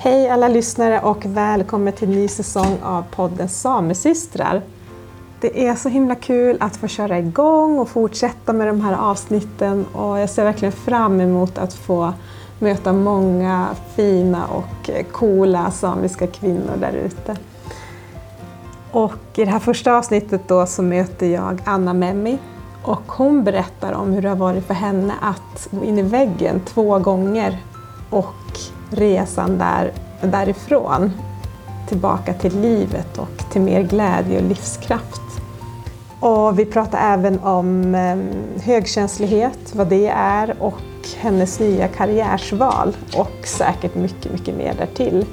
Hej alla lyssnare och välkommen till ny säsong av podden Samesystrar. Det är så himla kul att få köra igång och fortsätta med de här avsnitten och jag ser verkligen fram emot att få möta många fina och coola samiska kvinnor där ute. Och i det här första avsnittet då så möter jag Anna Memmi och hon berättar om hur det har varit för henne att gå in i väggen två gånger och resan där, därifrån tillbaka till livet och till mer glädje och livskraft. Och vi pratar även om ehm, högkänslighet, vad det är och hennes nya karriärsval och säkert mycket, mycket mer därtill.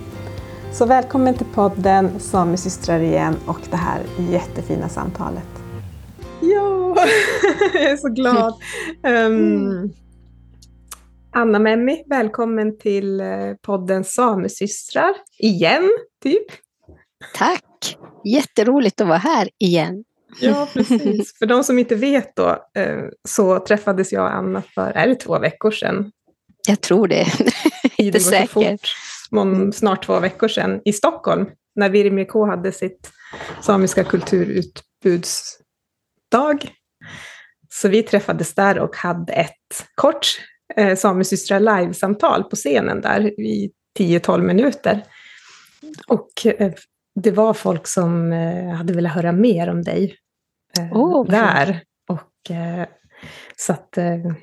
Så välkommen till podden Samesystrar igen och det här jättefina samtalet. Ja, jag är så glad. Um, Anna Memmi, välkommen till eh, podden Samesystrar igen, typ. Tack! Jätteroligt att vara här igen. Ja, precis. För de som inte vet då, eh, så träffades jag och Anna för, är det två veckor sedan? Jag tror det. Inte säker. Mm. Snart två veckor sedan i Stockholm, när Virmi K hade sitt samiska kulturutbudsdag. Så vi träffades där och hade ett kort eh, Samesystrar live-samtal på scenen där i 10-12 minuter. Och eh, det var folk som eh, hade velat höra mer om dig oh, där. Och, eh, så att, eh,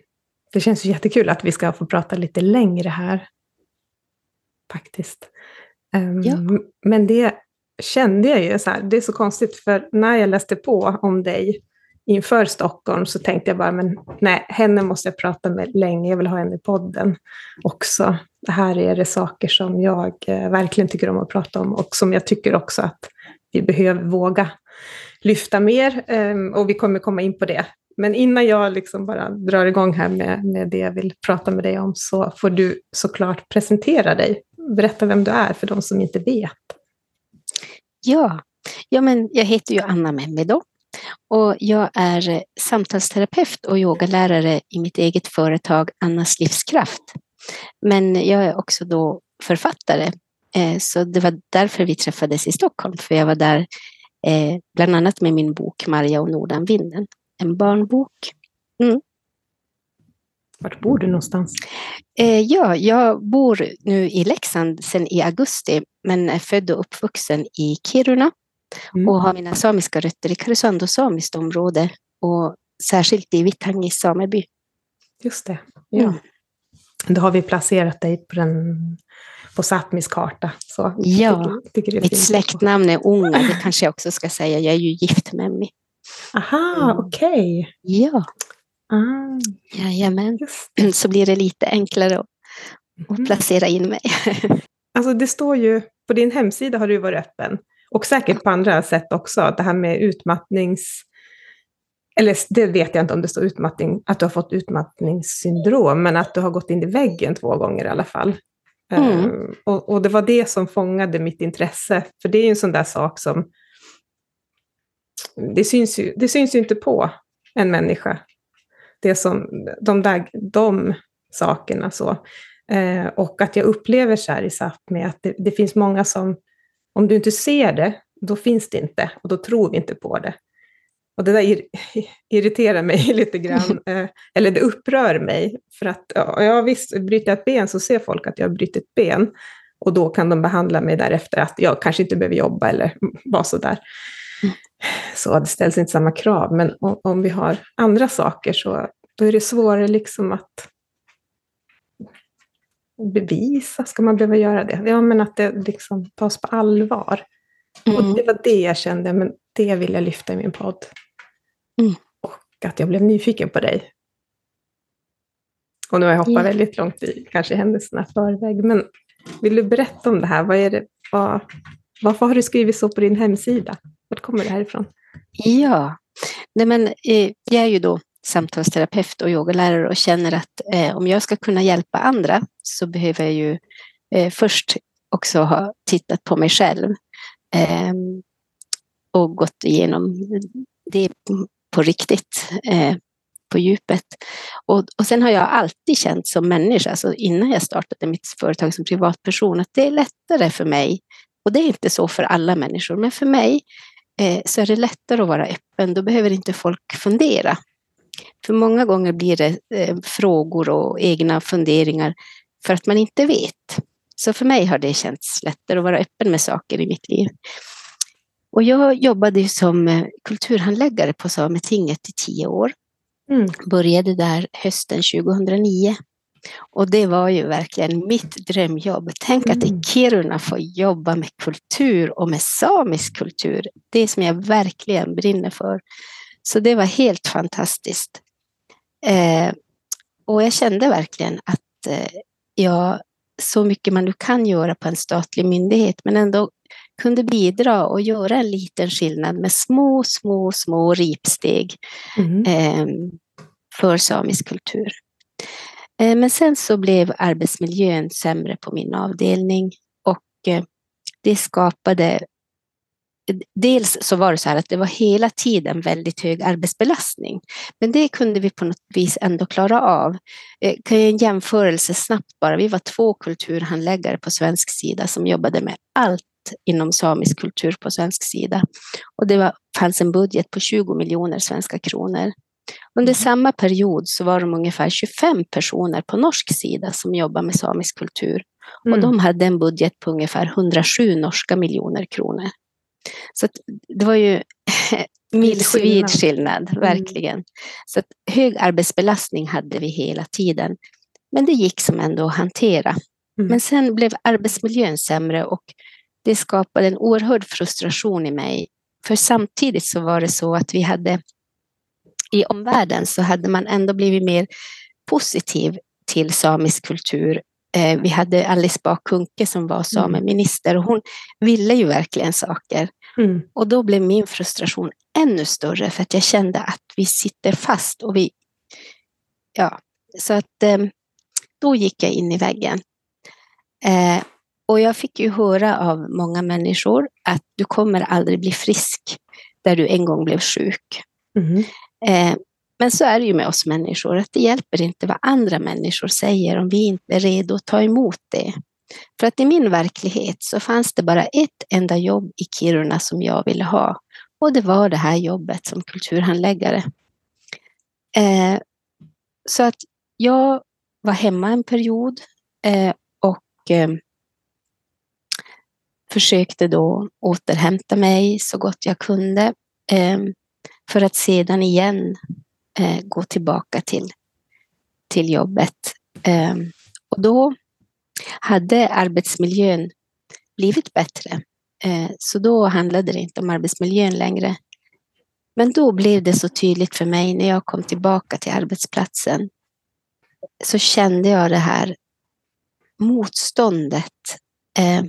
det känns ju jättekul att vi ska få prata lite längre här. Faktiskt. Um, ja. Men det kände jag ju så här, det är så konstigt för när jag läste på om dig inför Stockholm så tänkte jag bara, men nej, henne måste jag prata med länge, jag vill ha henne i podden också. Det här är det saker som jag eh, verkligen tycker om att prata om och som jag tycker också att vi behöver våga lyfta mer ehm, och vi kommer komma in på det. Men innan jag liksom bara drar igång här med, med det jag vill prata med dig om så får du såklart presentera dig. Berätta vem du är för de som inte vet. Ja, ja men jag heter ju Anna Memmedo och jag är samtalsterapeut och yogalärare i mitt eget företag Annas livskraft. Men jag är också då författare. Eh, så det var därför vi träffades i Stockholm, för jag var där eh, bland annat med min bok Maria och Nordanvinden, en barnbok. Mm. Vart bor du någonstans? Eh, ja, jag bor nu i Leksand sedan i augusti, men är född och uppvuxen i Kiruna mm. och har mina samiska rötter i Karesuando samiskt område och särskilt i Vittangi sameby. Just det. Ja. Mm. Då har vi placerat dig på, den, på Sápmis karta. Så ja, tycker, tycker mitt släktnamn är Unga, det kanske jag också ska säga. Jag är ju gift med mig. Aha, mm. okej. Okay. Ja. Ah. Jajamän. Så blir det lite enklare att, att mm. placera in mig. alltså det står ju, på din hemsida har du varit öppen och säkert på andra sätt också, det här med utmattnings... Eller det vet jag inte om det står utmattning, att du har fått utmattningssyndrom, men att du har gått in i väggen två gånger i alla fall. Mm. Um, och, och, det var det som fångade mitt intresse, för det är ju en sån där sak som... Det syns ju, det syns ju inte på en människa, det som, de, där, de sakerna. Så. Eh, och att jag upplever så här i Sápmi att det, det finns många som om du inte ser det, då finns det inte och då tror vi inte på det. Och det där irriterar mig lite grann, eh, eller det upprör mig. För att, ja visst, bryter jag ett ben så ser folk att jag har brutit ett ben. Och då kan de behandla mig därefter att jag kanske inte behöver jobba eller vara sådär. Mm. Så det ställs inte samma krav. Men om, om, vi har andra saker så då är det svårare liksom att bevisa? Ska man behöva göra det? Ja, men att det liksom tas på allvar. Mm. Och det var det jag kände, men det vill jag lyfta i min podd. Mm. Och att jag blev nyfiken på dig. Och nu har jag hoppat yeah. väldigt långt i kanske händelserna förväg, men vill du berätta om det här? Vad är det, vad, varför har du skrivit så på din hemsida? Vart kommer det här ifrån? Ja, Nej, men, eh, jag är ju då samtalsterapeut och yogalärare och känner att eh, om jag ska kunna hjälpa andra så behöver jag ju eh, först också ha tittat på mig själv eh, och gått igenom det på riktigt. Eh, på djupet. Och, och sen har jag alltid känt som människa, alltså innan jag startade mitt företag som privatperson, att det är lättare för mig, och det är inte så för alla människor, men för mig eh, så är det lättare att vara öppen. Då behöver inte folk fundera. För många gånger blir det eh, frågor och egna funderingar för att man inte vet. Så för mig har det känts lättare att vara öppen med saker i mitt liv. Och jag jobbade som eh, kulturhandläggare på Sametinget i tio år. Mm. Började där hösten 2009. Och det var ju verkligen mitt drömjobb. Tänk mm. att i mm. Kiruna få jobba med kultur och med samisk kultur. Det som jag verkligen brinner för. Så det var helt fantastiskt. Eh, och jag kände verkligen att eh, jag, så mycket man nu kan göra på en statlig myndighet, men ändå kunde bidra och göra en liten skillnad med små, små, små ripsteg mm. eh, för samisk kultur. Eh, men sen så blev arbetsmiljön sämre på min avdelning och det skapade Dels så var det så här att det var hela tiden väldigt hög arbetsbelastning, men det kunde vi på något vis ändå klara av. Eh, kan jag en jämförelse snabbt bara. Vi var två kulturhandläggare på svensk sida som jobbade med allt inom samisk kultur på svensk sida. Och det var, fanns en budget på 20 miljoner svenska kronor. Under mm. samma period så var de ungefär 25 personer på norsk sida som jobbade med samisk kultur. Mm. Och de hade en budget på ungefär 107 norska miljoner kronor. Så det var ju milsvid skillnad, mm. verkligen. Så att hög arbetsbelastning hade vi hela tiden. Men det gick som ändå att hantera. Mm. Men sen blev arbetsmiljön sämre och det skapade en oerhörd frustration i mig. För samtidigt så var det så att vi hade i omvärlden så hade man ändå blivit mer positiv till samisk kultur. Eh, vi hade Alice Bah Kuhnke som var sameminister och hon ville ju verkligen saker. Mm. Och då blev min frustration ännu större för att jag kände att vi sitter fast och vi... Ja, så att eh, då gick jag in i väggen. Eh, och jag fick ju höra av många människor att du kommer aldrig bli frisk där du en gång blev sjuk. Mm. Men så är det ju med oss människor, att det hjälper inte vad andra människor säger om vi inte är redo att ta emot det. För att i min verklighet så fanns det bara ett enda jobb i Kiruna som jag ville ha. Och det var det här jobbet som kulturhandläggare. Eh, så att jag var hemma en period eh, och eh, försökte då återhämta mig så gott jag kunde eh, för att sedan igen eh, gå tillbaka till, till jobbet. Eh, och då hade arbetsmiljön blivit bättre. Eh, så då handlade det inte om arbetsmiljön längre. Men då blev det så tydligt för mig när jag kom tillbaka till arbetsplatsen så kände jag det här motståndet ehm,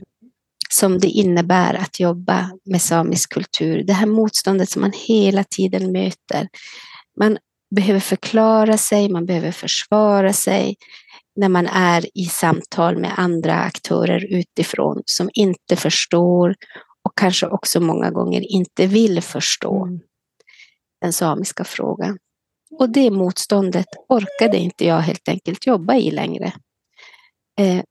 som det innebär att jobba med samisk kultur. Det här motståndet som man hela tiden möter. Man behöver förklara sig, man behöver försvara sig när man är i samtal med andra aktörer utifrån som inte förstår och kanske också många gånger inte vill förstå mm. den samiska frågan. Och det motståndet orkade inte jag helt enkelt jobba i längre. Eh,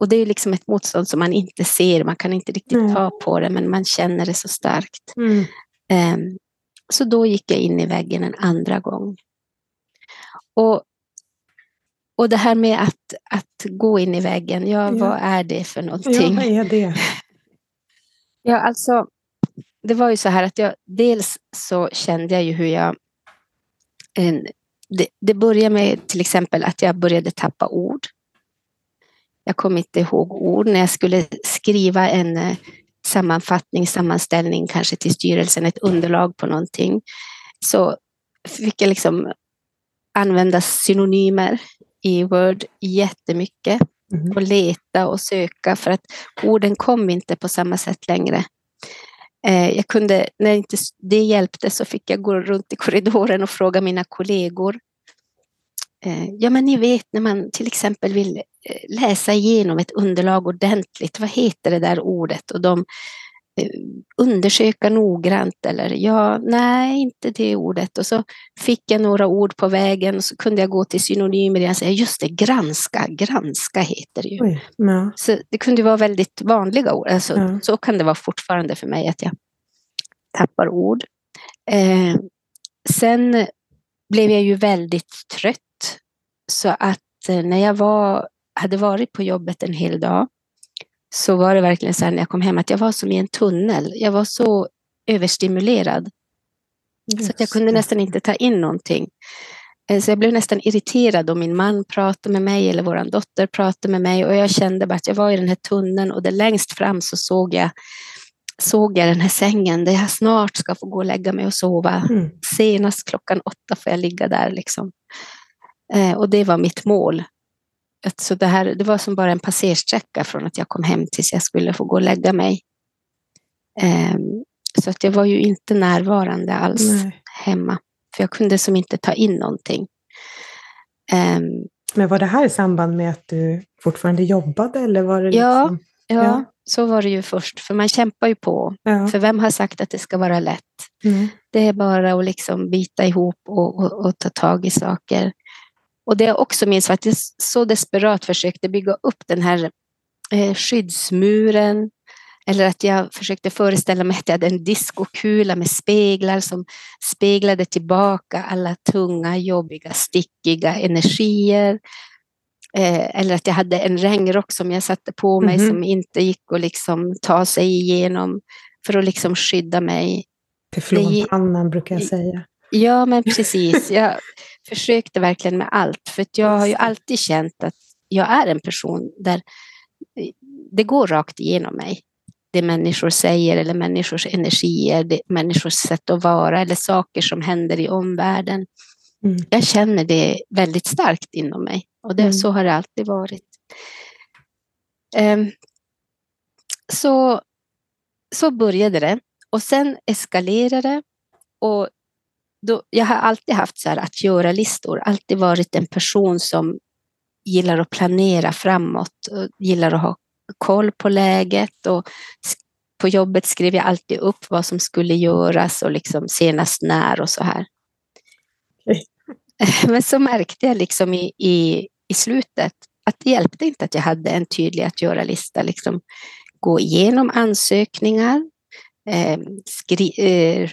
och det är liksom ett motstånd som man inte ser, man kan inte riktigt mm. ta på det, men man känner det så starkt. Mm. Um, så då gick jag in i väggen en andra gång. Och, och det här med att, att gå in i väggen, ja, ja. vad är det för någonting? Ja, vad är det? Ja, alltså, det var ju så här att jag, dels så kände jag ju hur jag en, det, det började med till exempel att jag började tappa ord. Jag kommer inte ihåg ord. När jag skulle skriva en sammanfattning, sammanställning kanske till styrelsen, ett underlag på någonting, så fick jag liksom använda synonymer i Word jättemycket mm. och leta och söka för att orden kom inte på samma sätt längre. Eh, jag kunde, när inte det hjälpte så fick jag gå runt i korridoren och fråga mina kollegor ja, men ni vet när man till exempel vill eh, läsa igenom ett underlag ordentligt, vad heter det där ordet? Och de eh, undersöka noggrant eller ja, nej, inte det ordet. Och så fick jag några ord på vägen och så kunde jag gå till synonymer och säga just det, granska, granska heter det ju. Oj, ja. Så det kunde vara väldigt vanliga ord. Alltså, Ja. Så kan det vara fortfarande för mig att jag tappar ord. Eh, sen blev jag ju väldigt trött så att eh, när jag var, hade varit på jobbet en hel dag så var det verkligen så här när jag kom hem att jag var som i en tunnel. Jag var så överstimulerad så att jag Just kunde det. nästan inte ta in någonting. Eh, Så jag blev nästan irriterad om min man pratade med mig eller vår dotter pratade med mig och jag kände bara att jag var i den här tunneln och där längst fram så såg jag, såg jag den här sängen där jag snart ska få gå och lägga mig och sova. Mm. Senast klockan åtta får jag ligga där liksom. Eh, och det var mitt mål. Att Så det, här, det var som bara en passersträcka från att jag kom hem tills jag skulle få gå och lägga mig. Ehm, Så att jag var ju inte närvarande alls Nej. hemma. För jag kunde som inte ta in någonting. Ehm, Men var det här i samband med att du fortfarande jobbade eller var det Ja. liksom... ja, Ja. så var det ju först. För man kämpar ju på. Ja. För vem har sagt att det ska vara lätt? Mm. Det är bara att liksom bita ihop och, och, och ta tag i saker. Och det jag också minns var att jag så desperat försökte bygga upp den här eh, skyddsmuren. Eller att jag försökte föreställa mig att jag hade en diskokula med speglar som speglade tillbaka alla tunga, jobbiga, stickiga energier. Eh, eller att jag hade en regnrock som jag satte på mig Mhm. som inte gick att liksom ta sig igenom för att liksom skydda mig. Teflonpannan brukar jag säga. Ja, men precis. Jag försökte verkligen med allt. För jag har ju alltid känt att jag är en person där det går rakt igenom mig. Det människor säger eller människors energier, det människors sätt att vara eller saker som händer i omvärlden. Mm. Jag känner det väldigt starkt inom mig och det, Mm. så har det alltid varit. Ehm, så, så började det och sen eskalerade och då, jag har alltid haft så här att göra-listor, alltid varit en person som gillar att planera framåt, och gillar att ha koll på läget och på jobbet skrev jag alltid upp vad som skulle göras och liksom senast när och så här. Okej. Men så märkte jag liksom i, i, i slutet att det hjälpte inte att jag hade en tydlig att göra-lista. Liksom gå igenom ansökningar, eh, skri, eh,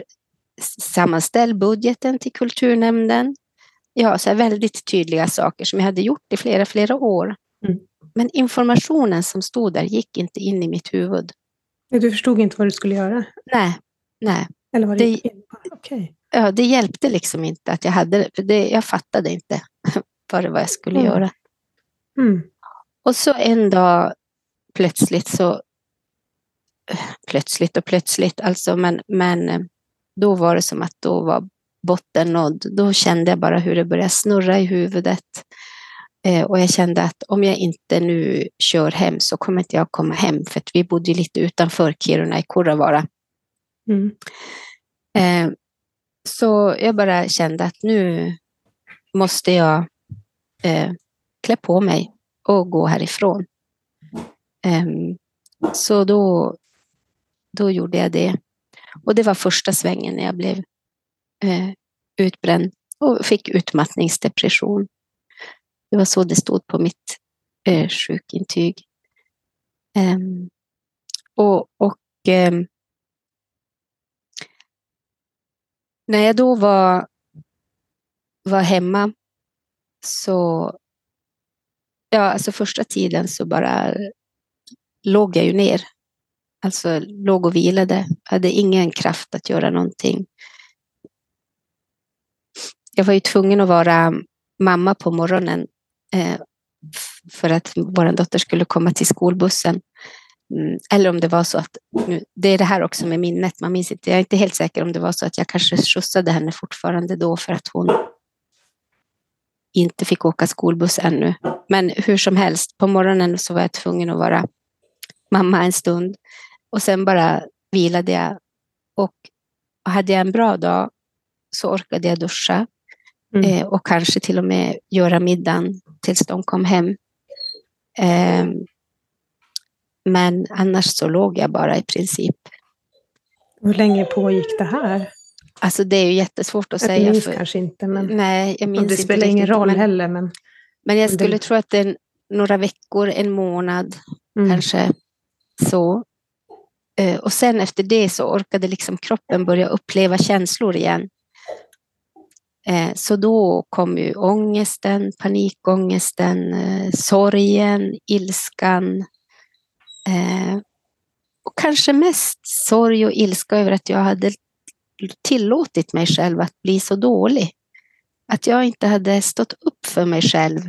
sammanställ budgeten till kulturnämnden. Ja, så väldigt tydliga saker som jag hade gjort i flera, flera år. Mm. Men informationen som stod där gick inte in i mitt huvud. Du förstod inte vad du skulle göra? Nej, nej. Eller var Det- det... Okej. Ja, det hjälpte liksom inte att jag hade det. Jag fattade inte vad det var jag skulle Mm. göra. Mm. Och så en dag plötsligt så, plötsligt och plötsligt alltså, men, men eh, då var det som att då var botten nådd. Då kände jag bara hur det började snurra i huvudet. Eh, och jag kände att om jag inte nu kör hem så kommer inte jag komma hem, för att vi bodde lite utanför Kiruna i Kurravara. Mm. Eh, så jag bara kände att nu måste jag eh, klä på mig och gå härifrån. Ehm, så då, då gjorde jag det. Och det var första svängen när jag blev eh, utbränd och fick utmattningsdepression. Det var så det stod på mitt eh, sjukintyg. Um, och och um, när jag då var, var hemma så, ja alltså första tiden så bara låg jag ju ner. Alltså låg och vilade, hade ingen kraft att göra någonting. Jag var ju tvungen att vara mamma på morgonen eh, för att vår dotter skulle komma till skolbussen. Mm, eller om det var så att, nu, det är det här också med minnet, man minns inte, jag är inte helt säker om det var så att jag kanske skjutsade henne fortfarande då för att hon inte fick åka skolbuss ännu. Men hur som helst, på morgonen så var jag tvungen att vara mamma en stund och sen bara vilade jag. Och hade jag en bra dag så orkade jag duscha Mm. eh, och kanske till och med göra middagen tills de kom hem. Eh, men annars så låg jag bara i princip Hur länge pågick det här? Alltså det är ju jättesvårt att jag säga. Minns för, kanske inte, men nej, jag minns och det inte spelar ingen roll men, heller. Men, Men jag det- skulle tro att det är några veckor, en månad mm. kanske så. Eh, och sen efter det så orkade liksom kroppen börja uppleva känslor igen. Eh, så då kom ju ångesten, panikångesten, eh, sorgen, ilskan. Och kanske mest sorg och ilska över att jag hade tillåtit mig själv att bli så dålig. Att jag inte hade stått upp för mig själv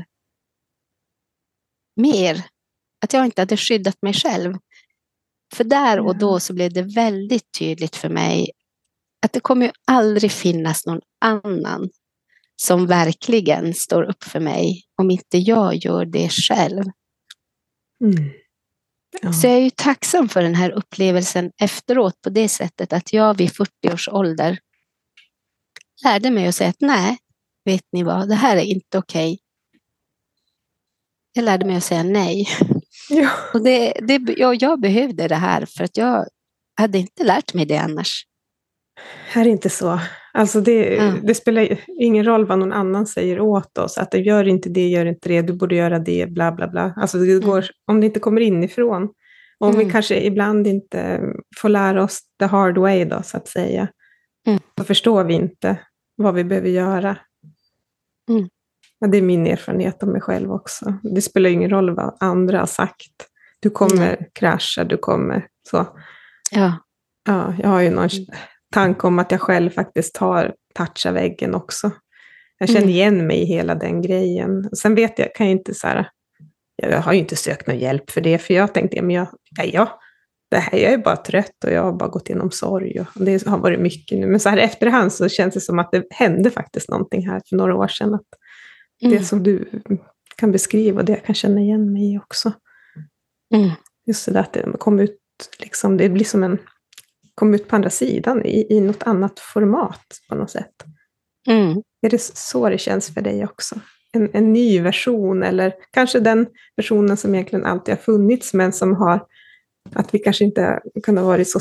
mer. Att jag inte hade skyddat mig själv. För där och då så blev det väldigt tydligt för mig att det kommer ju aldrig finnas någon annan som verkligen står upp för mig om inte jag gör det själv. Mm. Ja. Så jag är ju tacksam för den här upplevelsen efteråt på det sättet att jag vid 40 års ålder lärde mig att säga att nej, vet ni vad, det här är inte okej. Jag lärde mig att säga nej. Ja. Och det, det, jag, jag behövde det här för att jag hade inte lärt mig det annars. Här är inte så. Alltså det, Ja. det spelar ingen roll vad någon annan säger åt oss. Att det gör inte det, gör inte det, du borde göra det, bla bla bla. Alltså det går, om det inte kommer inifrån. Om vi Mm. kanske ibland inte får lära oss the hard way då, så att säga. Mm. Då förstår vi inte vad vi behöver göra. Mm. Ja, det är min erfarenhet av mig själv också. Det spelar ingen roll vad andra har sagt. Du kommer krascha, du kommer så. Ja, Ja, jag har ju någon Mm. tanke om att jag själv faktiskt har touchat väggen också. Jag känner Mm. igen mig i hela den grejen. Sen vet jag, kan jag inte så här, jag har ju inte sökt någon hjälp för det, för jag tänkte, men jag, ja, ja, det här, jag är bara trött och jag har bara gått igenom sorg och det har varit mycket nu. Men så här efterhand så känns det som att det hände faktiskt någonting här för några år sedan. Att mm. Det som du kan beskriva, det jag kan känna igen mig i också. Mm. Just det där att det kom ut, liksom, det blir som en, kom ut på andra sidan i, i något annat format på något sätt. Mm. Är det så det känns för dig också? En, en ny version eller kanske den versionen som egentligen alltid har funnits men som har, att vi kanske inte har kunnat vara så,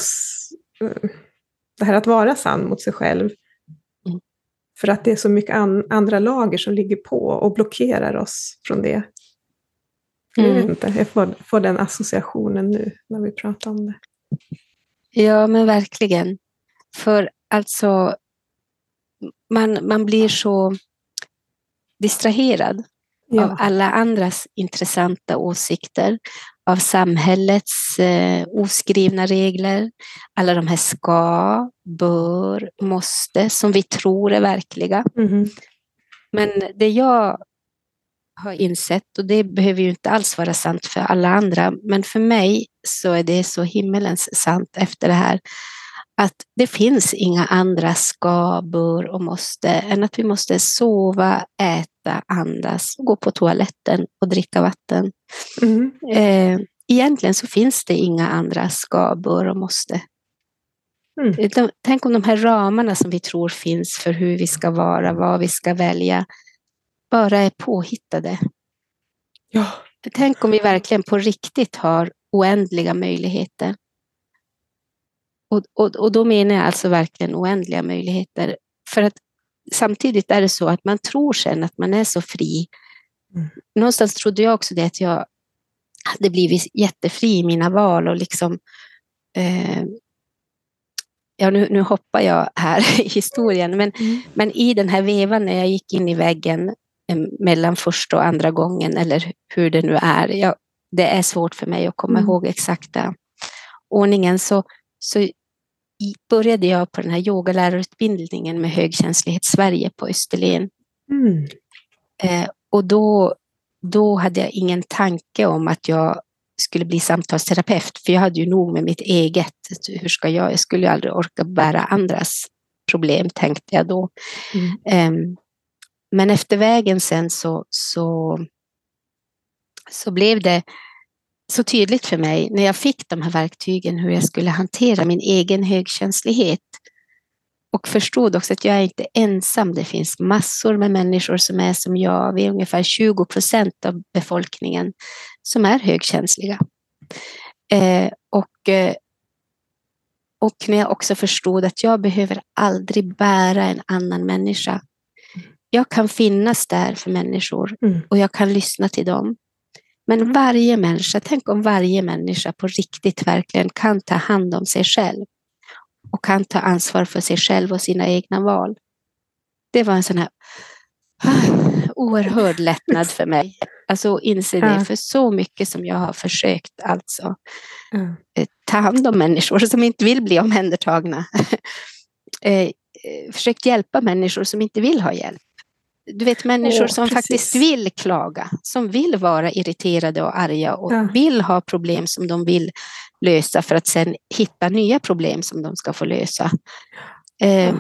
eh, det här att vara sann mot sig själv. För att det är så mycket an, andra lager som ligger på och blockerar oss från det. Jag Mm. vet inte, jag får, får den associationen nu när vi pratar om det. Ja, men verkligen. För alltså, man, man blir så distraherad av Ja. alla andras intressanta åsikter, av samhällets eh, oskrivna regler, alla de här ska, bör, måste som vi tror är verkliga. Mhm. Men det jag har insett, och det behöver ju inte alls vara sant för alla andra, men för mig så är det så himmelens sant efter det här, att det finns inga andra ska, bör och måste än att vi måste sova, äta, andas, gå på toaletten och dricka vatten. Mhm. Eh, egentligen så finns det inga andra ska, bör och måste. Mm. Tänk om de här ramarna som vi tror finns för hur vi ska vara, vad vi ska välja, bara är påhittade. Ja. Tänk om vi verkligen på riktigt har oändliga möjligheter. Och, och, och då menar jag alltså verkligen oändliga möjligheter. För att samtidigt är det så att man tror sen att man är så fri. Mm. Någonstans trodde jag också det att jag hade blivit jättefri i mina val och liksom eh, Ja, nu, nu hoppar jag här i historien, men Mm. men i den här vevan när jag gick in i väggen eh, mellan första och andra gången, eller hur det nu är, jag, det är svårt för mig att komma Mm. ihåg exakta ordningen, så, så började jag på den här yogalärarutbildningen med Högkänslighet Sverige på Österlen. Mm. Eh, och då, då hade jag ingen tanke om att jag skulle bli samtalsterapeut, för jag hade ju nog med mitt eget. Hur ska jag? Jag skulle ju aldrig orka bära andras problem, tänkte jag då. Mm. Ehm, Men efter vägen sen så, så, så blev det så tydligt för mig när jag fick de här verktygen hur jag skulle hantera min egen högkänslighet. Och förstod också att jag är inte ensam. Det finns massor med människor som är som jag. Vi är ungefär 20 procent av befolkningen som är högkänsliga. Eh, och, eh, och när jag också förstod att jag behöver aldrig bära en annan människa. Jag kan finnas där för människor Mm. och jag kan lyssna till dem. Men varje människa, tänk om varje människa på riktigt verkligen kan ta hand om sig själv och kan ta ansvar för sig själv och sina egna val. Det var en sån här oerhörd lättnad för mig. Alltså inse det, Ja. för så mycket som jag har försökt alltså Ja. eh, ta hand om människor som inte vill bli omhändertagna. eh, eh, försökt hjälpa människor som inte vill ha hjälp. Du vet människor Åh, som precis. faktiskt vill klaga, som vill vara irriterade och arga och Ja. vill ha problem som de vill lösa för att sen hitta nya problem som de ska få lösa. Eh, Ja.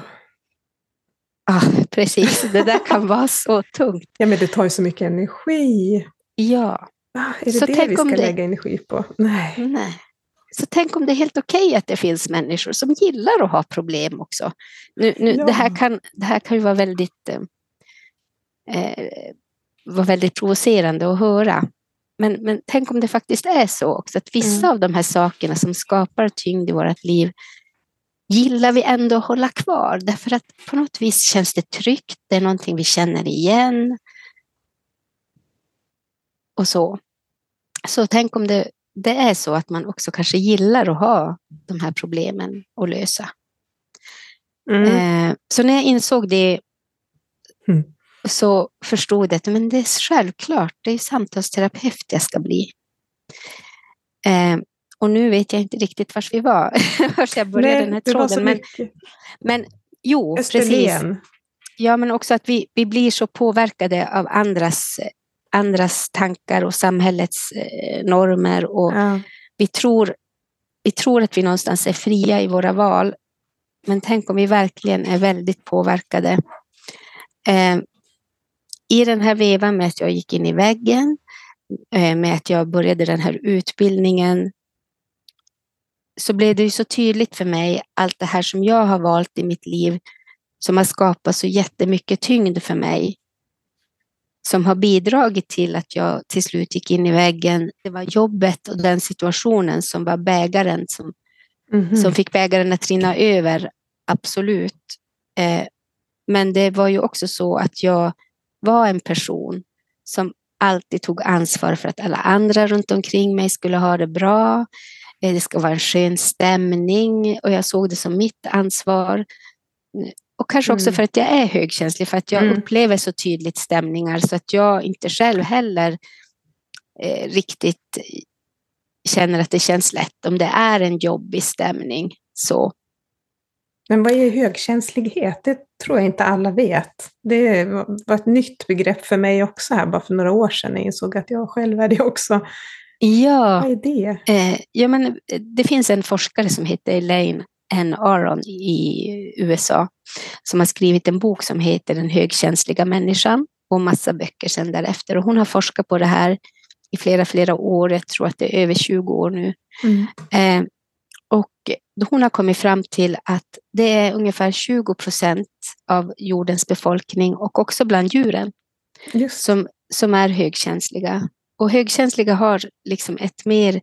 ah, precis, det där kan vara så tungt. ja, men det tar ju så mycket energi. Ja, Ah, är det Så det vi ska det- lägga energi på? Nej. nej. Så tänk om det är helt okej att det finns människor som gillar att ha problem också. Nu, nu, Ja. det, här kan, det här kan ju vara väldigt, eh, eh, vara väldigt provocerande att höra. Men, men tänk om det faktiskt är så också, att vissa Mm. av de här sakerna som skapar tyngd i vårt liv gillar vi ändå att hålla kvar, därför att på något vis känns det tryggt, det är någonting vi känner igen. Och så. Så tänk om det, det är så att man också kanske gillar att ha de här problemen att lösa. Mm. Eh, så när jag insåg det Mm. Så förstod jag att men det är självklart, det är samtalsterapeut jag ska bli. Eh, och nu vet jag inte riktigt var vi var, var jag började den här tråden. Men, mycket. men jo, precis. Österlen. Ja, men också att vi, vi blir så påverkade av andras, andras tankar och samhällets eh, normer. Och Ja. vi, tror, vi tror att vi någonstans är fria i våra val. Men tänk om vi verkligen är väldigt påverkade. Eh, I den här vevan med att jag gick in i väggen, eh, med att jag började den här utbildningen, så blev det ju så tydligt för mig allt det här som jag har valt i mitt liv som har skapat så jättemycket tyngd för mig. Som har bidragit till att jag till slut gick in i väggen. Det var jobbet och den situationen som var bägaren som, Mhm. som fick bägaren att rinna över. Absolut. Eh, men det var ju också så att jag var en person som alltid tog ansvar för att alla andra runt omkring mig skulle ha det bra. Eh, Det ska vara en skön stämning och jag såg det som mitt ansvar. Och kanske också Mm. för att jag är högkänslig, för att jag Mm. upplever så tydligt stämningar så att jag inte själv heller eh, riktigt känner att det känns lätt om det är en jobbig stämning. Så Men vad är högkänslighet? Det tror jag inte alla vet. Det var ett nytt begrepp för mig också här, bara för några år sedan. Jag insåg att jag själv är det också. ja, Vad är det? Eh, ja, men eh, det finns en forskare som heter Elaine N. Aron i USA som har skrivit en bok som heter Den högkänsliga människan och massa böcker sedan därefter. Och hon har forskat på det här i flera, flera år. Jag tror att det är över 20 år nu. Mm. Eh, och hon har kommit fram till att det är ungefär 20 procent av jordens befolkning och också bland djuren Just som, som är högkänsliga. Och högkänsliga har liksom ett mer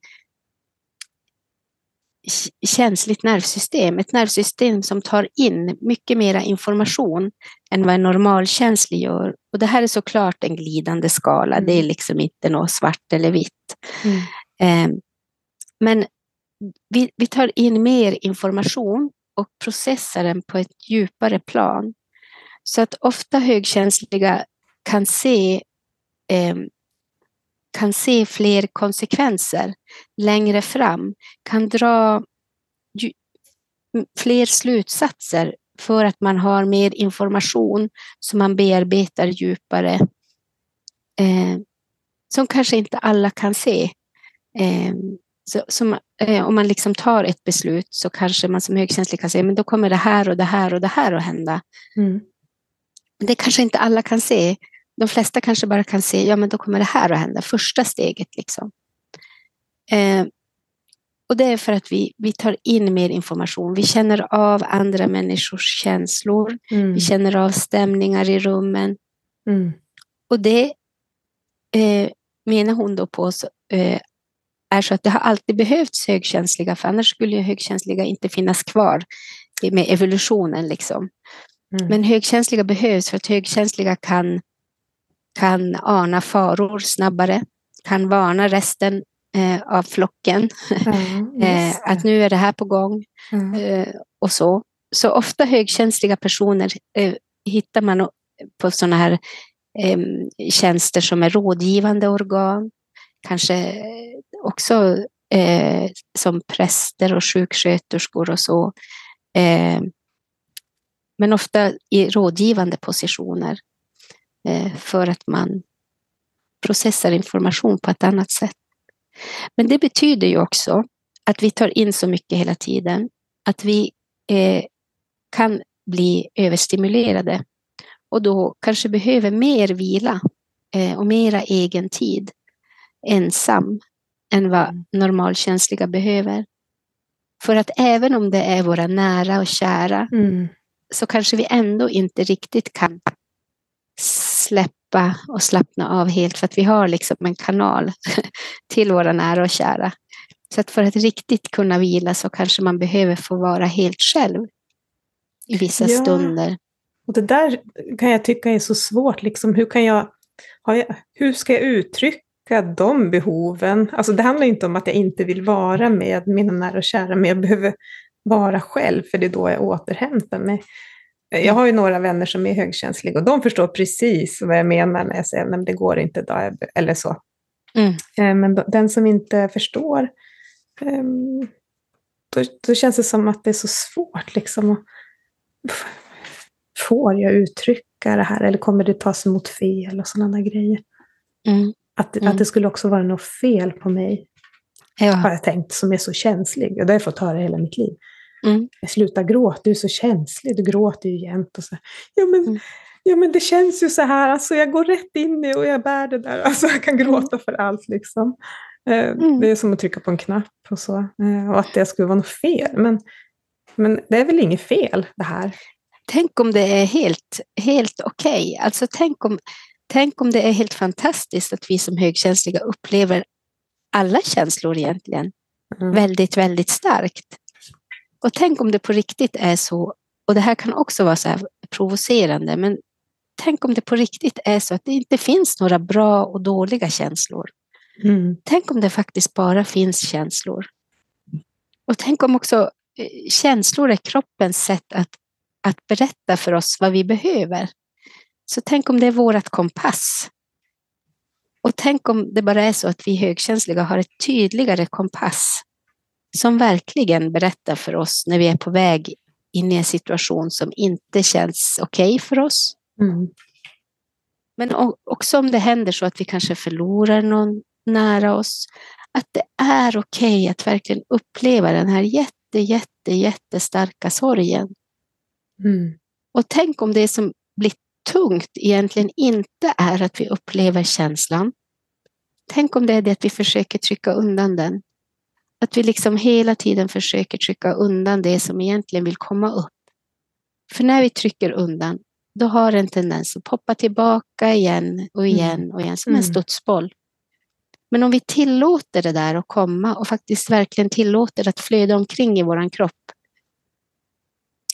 känsligt nervsystem, ett nervsystem som tar in mycket mera information än vad en normalkänslig gör. Och det här är såklart en glidande skala, det är liksom inte något svart eller vitt. Mm. Eh, men vi, vi tar in mer information och processar den på ett djupare plan. Så att ofta högkänsliga kan se, eh, kan se fler konsekvenser längre fram, kan dra ju, fler slutsatser för att man har mer information som man bearbetar djupare. Eh, som kanske inte alla kan se. Eh, så, som, eh, om man liksom tar ett beslut så kanske man som högkänslig kan säga men då kommer det här och det här och det här att hända. Mm. Det kanske inte alla kan se. De flesta kanske bara kan se, ja men då kommer det här att hända, första steget liksom. Eh, och det är för att vi, vi tar in mer information. Vi känner av andra människors känslor. Mm. Vi känner av stämningar i rummen. Mm. Och det eh, menar hon då på så, eh, är så att det har alltid behövts högkänsliga, för annars skulle ju högkänsliga inte finnas kvar med evolutionen. Liksom. Mm. Men högkänsliga behövs för att högkänsliga kan, kan ana faror snabbare, kan varna resten eh, av flocken. Mm, eh, att nu är det här på gång mm. eh, och så. Så ofta högkänsliga personer eh, hittar man på sådana här eh, tjänster som är rådgivande organ, kanske också eh, som präster och sjuksköterskor och så. Eh, men ofta i rådgivande positioner eh, för att man processar information på ett annat sätt. Men det betyder ju också att vi tar in så mycket hela tiden att vi eh, kan bli överstimulerade och då kanske behöver mer vila eh, och mera egen tid ensam än vad mm. normalkänsliga behöver. För att även om det är våra nära och kära mm. så kanske vi ändå inte riktigt kan släppa och slappna av helt för att vi har liksom en kanal till våra nära och kära. Så att för att riktigt kunna vila så kanske man behöver få vara helt själv i vissa ja. stunder. Och det där kan jag tycka är så svårt. Liksom, hur, kan jag, jag, hur ska jag uttrycka de behoven? Alltså, det handlar inte om att jag inte vill vara med mina nära och kära, men jag behöver vara själv, för det är då jag återhämtar mig. Jag har ju några vänner som är högkänsliga och de förstår precis vad jag menar när jag säger att det går inte idag, eller så. Mm. Eh, men den som inte förstår, ehm, då, då, känns det som att det är så svårt. Liksom. Får jag uttrycka det här eller kommer det tas emot fel och sådana grejer? Mm. Att, mm. att det skulle också vara något fel på mig, ja. har jag tänkt, som är så känslig. Och det har jag fått höra hela mitt liv. Mm. Sluta gråta, du är så känslig, du gråter ju jämt. Och så. Ja, men, mm. ja, men det känns ju så här, alltså, jag går rätt in i och jag bär det där. Alltså, jag kan gråta för allt. Liksom. Eh, mm. Det är som att trycka på en knapp och så. Eh, och att det skulle vara något fel. Men, men det är väl inget fel det här? Tänk om det är helt, helt okej. Okay. Alltså tänk om, tänk om det är helt fantastiskt att vi som högkänsliga upplever alla känslor egentligen mm. väldigt, väldigt starkt. Och tänk om det på riktigt är så, och det här kan också vara så här provocerande, men tänk om det på riktigt är så att det inte finns några bra och dåliga känslor. Mm. Tänk om det faktiskt bara finns känslor. Och tänk om också eh, känslor är kroppens sätt att, att berätta för oss vad vi behöver. Så tänk om det är vårt kompass. Och tänk om det bara är så att vi högkänsliga har ett tydligare kompass som verkligen berättar för oss när vi är på väg in i en situation som inte känns okej okay för oss. Mm. Men också om det händer så att vi kanske förlorar någon nära oss, att det är okej okay att verkligen uppleva den här jätte, jätte, jättestarka sorgen. Mm. Och tänk om det som blir tungt egentligen inte är att vi upplever känslan. Tänk om det är det att vi försöker trycka undan den. Att vi liksom hela tiden försöker trycka undan det som egentligen vill komma upp. För när vi trycker undan, då har en tendens att poppa tillbaka igen och mm. igen och igen som en mm. studsboll. Men om vi tillåter det där att komma och faktiskt verkligen tillåter att flöda omkring i våran kropp.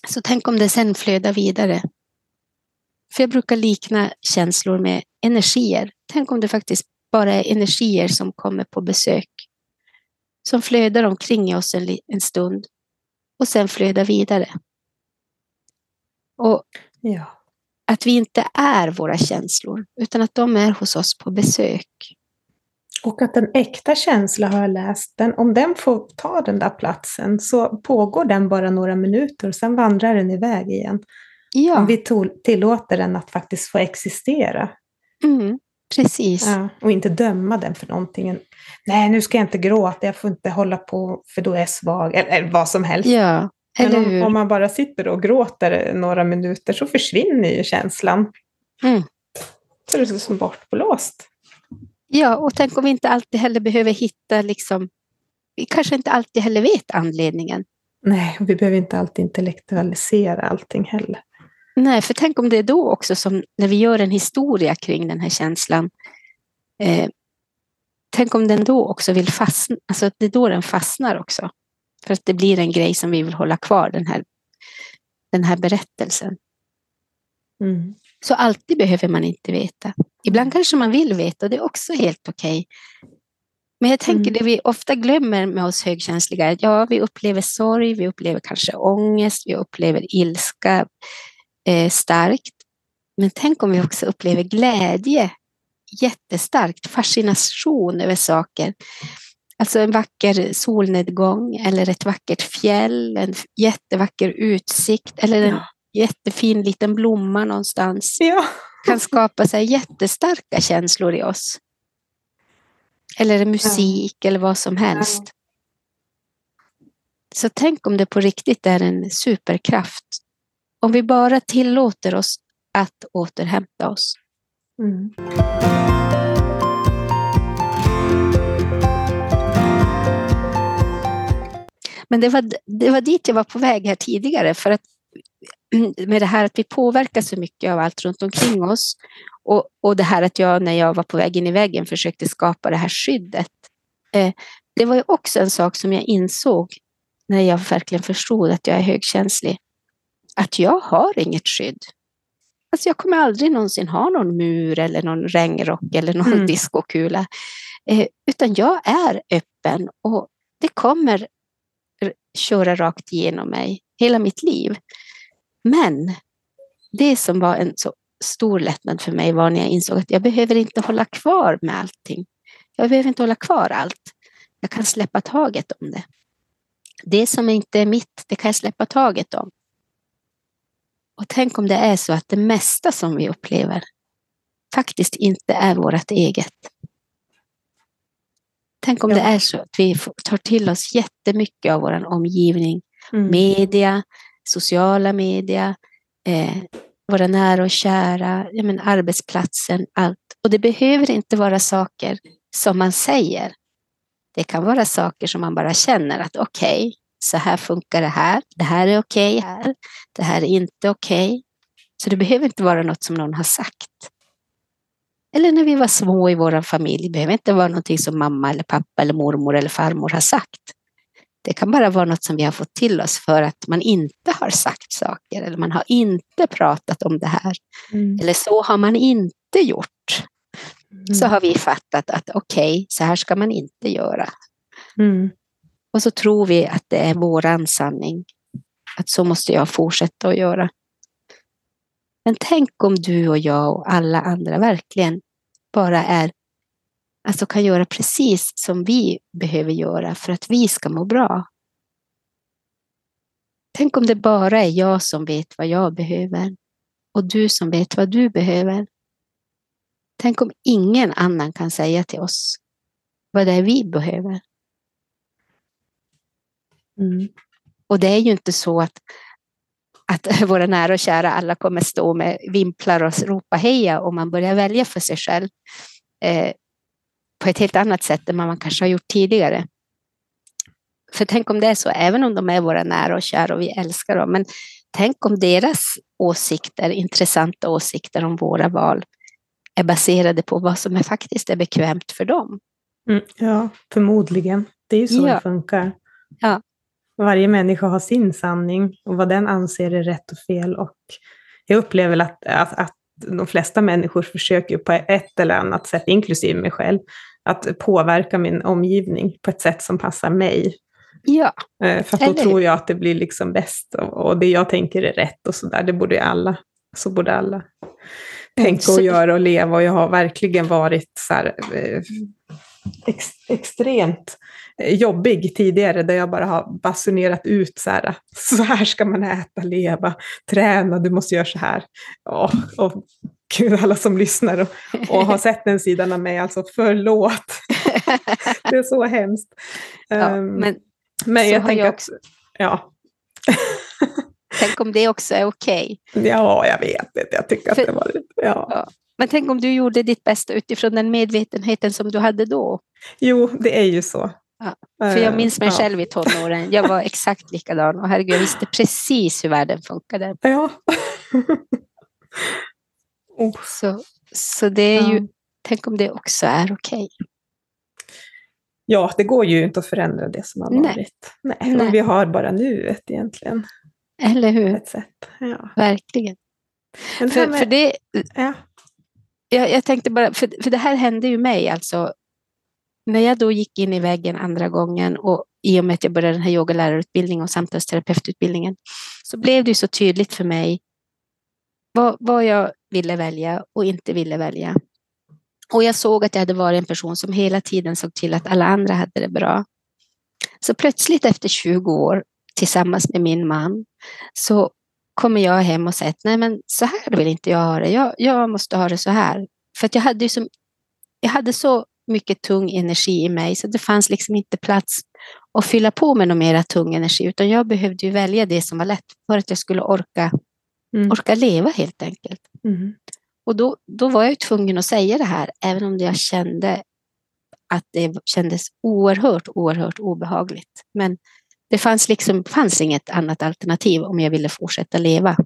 Så tänk om det sen flödar vidare. För jag brukar likna känslor med energier. Tänk om det faktiskt bara är energier som kommer på besök som flödar omkring oss en, en stund och sen flödar vidare. Och ja. att vi inte är våra känslor, utan att de är hos oss på besök. Och att en äkta känsla har jag läst, den, om den får ta den där platsen så pågår den bara några minuter och sen vandrar den iväg igen. Ja. Om vi tillåter den att faktiskt få existera. Mm. Precis. Ja, och inte döma den för någonting. Nej, nu ska jag inte gråta, jag får inte hålla på för då är jag svag, eller, eller vad som helst. Ja, Men om, om, man bara sitter och gråter några minuter så försvinner ju känslan. Mm. Så är det som bortblåst. Ja, och tänk om vi inte alltid heller behöver hitta, liksom, vi kanske inte alltid heller vet anledningen. Nej, vi behöver inte alltid intellektualisera allting heller. Nej, för tänk om det är då också som när vi gör en historia kring den här känslan. Eh, tänk om den då också vill fastna, alltså det är då den fastnar också. För att det blir en grej som vi vill hålla kvar, den här, den här berättelsen. Mm. Så alltid behöver man inte veta. Ibland kanske man vill veta och det är också helt okej. Okay. Men jag tänker mm. det vi ofta glömmer med oss högkänsliga är att ja, vi upplever sorg, vi upplever kanske ångest, vi upplever ilska eh, starkt. Men tänk om vi också upplever glädje jättestarkt, fascination över saker. Alltså en vacker solnedgång eller ett vackert fjäll, en jättevacker utsikt eller en ja. jättefin liten blomma någonstans. Ja. kan skapa sig jättestarka känslor i oss. Eller musik ja. eller vad som helst. Så tänk om det på riktigt är en superkraft. Om vi bara tillåter oss att återhämta oss. Mm. Men det var, det var dit jag var på väg här tidigare för att med det här att vi påverkas så mycket av allt runt omkring oss och, och det här att jag när jag var på väg in i väggen försökte skapa det här skyddet. Eh, det var ju också en sak som jag insåg när jag verkligen förstod att jag är högkänslig. Att jag har inget skydd. Alltså jag kommer aldrig någonsin ha någon mur eller någon regnrock eller någon mm. diskokula. Eh, utan jag är öppen och det kommer köra rakt igenom mig hela mitt liv. Men det som var en så stor lättnad för mig var när jag insåg att jag behöver inte hålla kvar med allting. Jag behöver inte hålla kvar allt. Jag kan släppa taget om det. Det som inte är mitt, det kan jag släppa taget om. Och tänk om det är så att det mesta som vi upplever faktiskt inte är vårt eget. Tänk om ja. det är så att vi tar till oss jättemycket av vår omgivning, mm. media, sociala media, eh, våra nära och kära, ja, men arbetsplatsen, allt. Och det behöver inte vara saker som man säger. Det kan vara saker som man bara känner att okej, okay, så här funkar det här. Det här är okej okay här. Det här är inte okej. Okay. Så det behöver inte vara något som någon har sagt. Eller när vi var små i vår familj, det behöver inte vara någonting som mamma eller pappa eller mormor eller farmor har sagt. Det kan bara vara något som vi har fått till oss för att man inte har sagt saker eller man har inte pratat om det här. Mm. Eller så har man inte gjort. Mm. Så har vi fattat att okej, okay, så här ska man inte göra. Mm. Och så tror vi att det är våran sanning. Att så måste jag fortsätta att göra. Men tänk om du och jag och alla andra verkligen bara är, alltså kan göra precis som vi behöver göra för att vi ska må bra. Tänk om det bara är jag som vet vad jag behöver och du som vet vad du behöver. Tänk om ingen annan kan säga till oss vad det är vi behöver. Mm. Och det är ju inte så att, att våra nära och kära alla kommer stå med vimplar och ropa heja om man börjar välja för sig själv eh, på ett helt annat sätt än vad man kanske har gjort tidigare. För tänk om det är så, även om de är våra nära och kära och vi älskar dem, men tänk om deras åsikter, intressanta åsikter om våra val är baserade på vad som är faktiskt är bekvämt för dem. Mm, ja, förmodligen. Det är ju så ja. det funkar. Ja. Varje människa har sin sanning och vad den anser är rätt och fel. Och jag upplever att, att, att de flesta människor försöker på ett eller annat sätt, inklusive mig själv, att påverka min omgivning på ett sätt som passar mig. Ja. Eh, för då eller... tror jag att det blir liksom bäst och, det jag tänker är rätt och sådär. Det borde alla, så borde alla tänka och göra och leva. Och jag har verkligen varit så här, eh, ex, extremt jobbig tidigare där jag bara har basunerat ut så här, så här ska man äta, leva, träna, du måste göra så här. Och, och gud, alla som lyssnar och, och har sett den sidan av mig, alltså förlåt. det är så hemskt. Ja, um, men men jag tänker jag också... att, ja. tänk om det också är okej. Okay. Ja, jag vet det. Jag tycker För, att det var ja. ja. Men tänk om du gjorde ditt bästa utifrån den medvetenheten som du hade då? Jo, det är ju så. Ja, för jag minns mig ja. själv i tonåren. Jag var exakt likadan och herregud, jag visste precis hur världen funkade. Ja. oh. så, så det är ju, tänk om det också är okej. Okay. Ja, det går ju inte att förändra det som har Nej. varit. Nej. Nej. Vi har bara nuet egentligen, Eller hur? ett sätt. Ja. Verkligen. För, med- för det, ja. jag, jag tänkte bara, för, för det här hände ju mig alltså. När jag då gick in i väggen andra gången och i och med att jag började den här yogalärarutbildningen och samtalsterapeututbildningen så blev det ju så tydligt för mig vad, vad jag ville välja och inte ville välja. Och jag såg att jag hade varit en person som hela tiden såg till att alla andra hade det bra. Så plötsligt efter 20 år tillsammans med min man så kommer jag hem och säger att nej men så här vill inte jag ha det. Jag, jag måste ha det så här. För att jag hade, ju som, jag hade så mycket tung energi i mig så det fanns liksom inte plats att fylla på med någon mera tung energi utan jag behövde ju välja det som var lätt för att jag skulle orka, Mm. orka leva helt enkelt. Mm. Och då, då var jag tvungen att säga det här även om jag kände att det kändes oerhört, oerhört obehagligt. Men det fanns liksom fanns inget annat alternativ om jag ville fortsätta leva.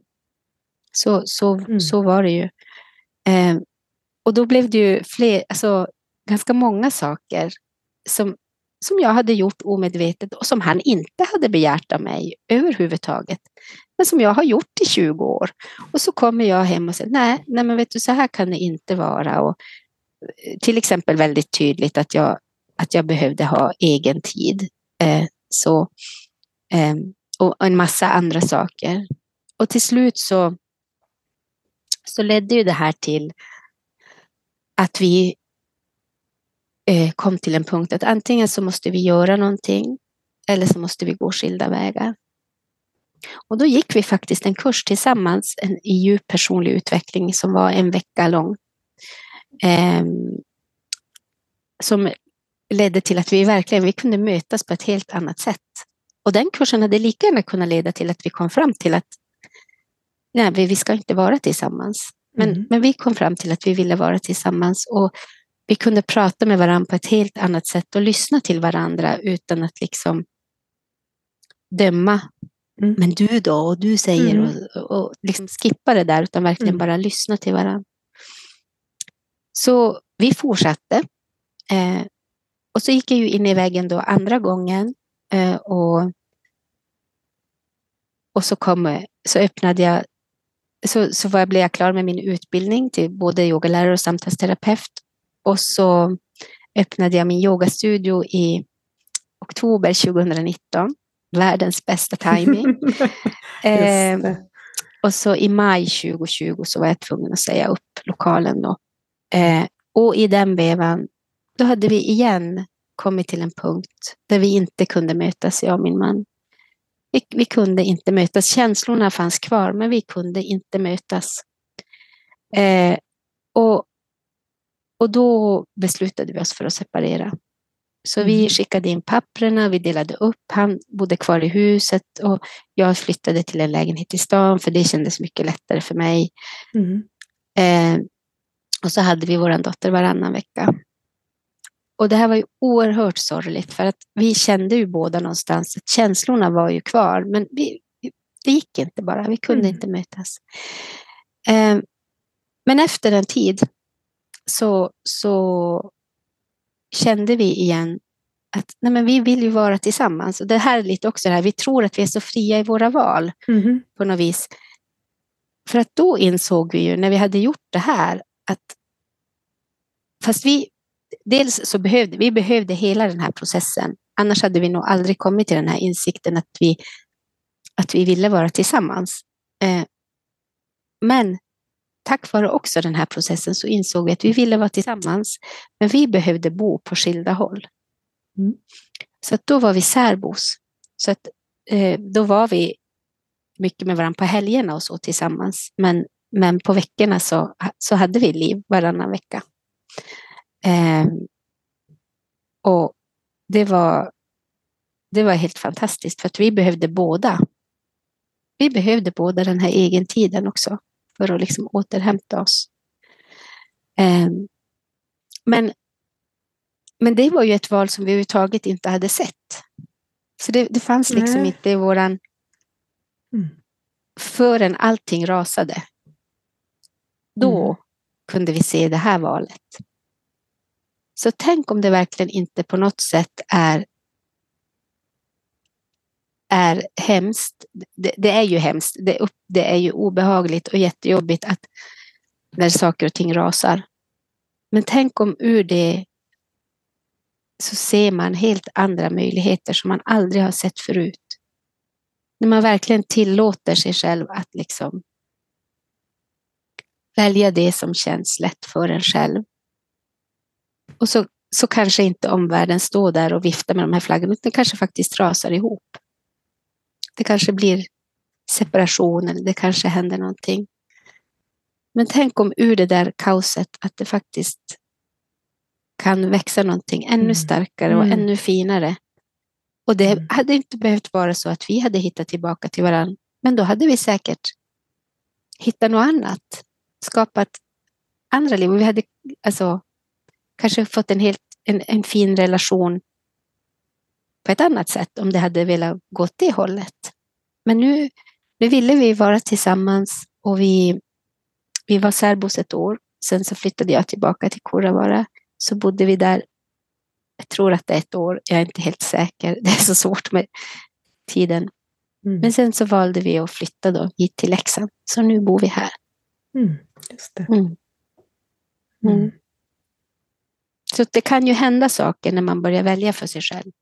Så, så, Mm. så var det ju. Eh, och då blev det ju fler, alltså, ganska många saker som, som jag hade gjort omedvetet och som han inte hade begärt av mig överhuvudtaget. Men som jag har gjort i 20 år. Och så kommer jag hem och säger nej, nej men vet du så här kan det inte vara. Och, eh, till exempel väldigt tydligt att jag, att jag behövde ha egen tid. Eh, så, eh, och en massa andra saker. Och till slut så, så ledde ju det här till att vi kom till en punkt att antingen så måste vi göra någonting eller så måste vi gå skilda vägar. Och då gick vi faktiskt en kurs tillsammans en, i djup personlig utveckling som var en vecka lång. Eh, som ledde till att vi verkligen vi kunde mötas på ett helt annat sätt. Och den kursen hade lika gärna kunnat leda till att vi kom fram till att nej, vi, vi ska inte vara tillsammans. Men, Mm. men vi kom fram till att vi ville vara tillsammans och vi kunde prata med varandra på ett helt annat sätt och lyssna till varandra utan att liksom döma. Mm. Men du då? Och du säger Mm. och, och liksom skippa det där utan verkligen Mm. bara lyssna till varandra. Så vi fortsatte. Eh, och så gick jag ju in i väggen då andra gången eh, och, och så, kom, så öppnade jag så, så var jag, blev jag klar med min utbildning till både yogalärare och samtalsterapeut. Och så öppnade jag min yogastudio i oktober 2019. Världens bästa timing. eh, och så i maj 2020 så var jag tvungen att säga upp lokalen då. Eh, och i den vevan, då hade vi igen kommit till en punkt där vi inte kunde mötas, jag och min man. Vi, vi kunde inte mötas. Känslorna fanns kvar, men vi kunde inte mötas. Eh, och, och då beslutade vi oss för att separera. Så vi Mm. skickade in papperna, vi delade upp. Han bodde kvar i huset och jag flyttade till en lägenhet i stan för det kändes mycket lättare för mig. Mm. Eh, och så hade vi vår dotter varannan vecka. Och det här var ju oerhört sorgligt för att vi kände ju båda någonstans att känslorna var ju kvar men vi, det gick inte bara, vi kunde Mm. inte mötas. Eh, men efter en tid så, så kände vi igen att nej men vi vill ju vara tillsammans. Och det här är lite också det här, vi tror att vi är så fria i våra val Mhm. på något vis. För att då insåg vi ju när vi hade gjort det här att fast vi dels så behövde vi behövde hela den här processen. Annars hade vi nog aldrig kommit till den här insikten att vi, att vi ville vara tillsammans. Eh, men tack vare också den här processen så insåg vi att vi ville vara tillsammans. Men vi behövde bo på skilda håll. Mm. Så att då var vi särbos. Så att, eh, då var vi mycket med varandra på helgerna och så tillsammans. Men, men på veckorna så, så hade vi liv varannan vecka. Eh, och det var, det var helt fantastiskt för att vi behövde båda. Vi behövde båda den här egentiden också för att liksom återhämta oss. Eh, men, men det var ju ett val som vi överhuvudtaget inte hade sett. Så det, det fanns liksom Nej. inte i våran Mm. förrän allting rasade. Då Mm. kunde vi se det här valet. Så tänk om det verkligen inte på något sätt är är hemskt. Det, det, är ju hemskt. Det, upp, det är ju obehagligt och jättejobbigt att när saker och ting rasar. Men tänk om ur det så ser man helt andra möjligheter som man aldrig har sett förut. När man verkligen tillåter sig själv att liksom välja det som känns lätt för en själv. Och så, så kanske inte omvärlden står där och viftar med de här flaggorna, utan kanske faktiskt rasar ihop. Det kanske blir separation eller det kanske händer någonting. Men tänk om ur det där kaoset att det faktiskt kan växa någonting ännu mm. starkare och mm. ännu finare. Och det mm. hade inte behövt vara så att vi hade hittat tillbaka till varandra, men då hade vi säkert hittat något annat, skapat andra liv. Och vi hade alltså, kanske fått en, helt, en, en fin relation på ett annat sätt om det hade velat gå åt det hållet. Men nu, nu ville vi vara tillsammans och vi, vi var särbos ett år. Sen så flyttade jag tillbaka till Kuravara. Så bodde vi där, jag tror att det är ett år, jag är inte helt säker. Det är så svårt med tiden. Mm. Men sen så valde vi att flytta då hit till Leksand. Så nu bor vi här. Mm, just det. Mm. mm. Så det kan ju hända saker när man börjar välja för sig själv.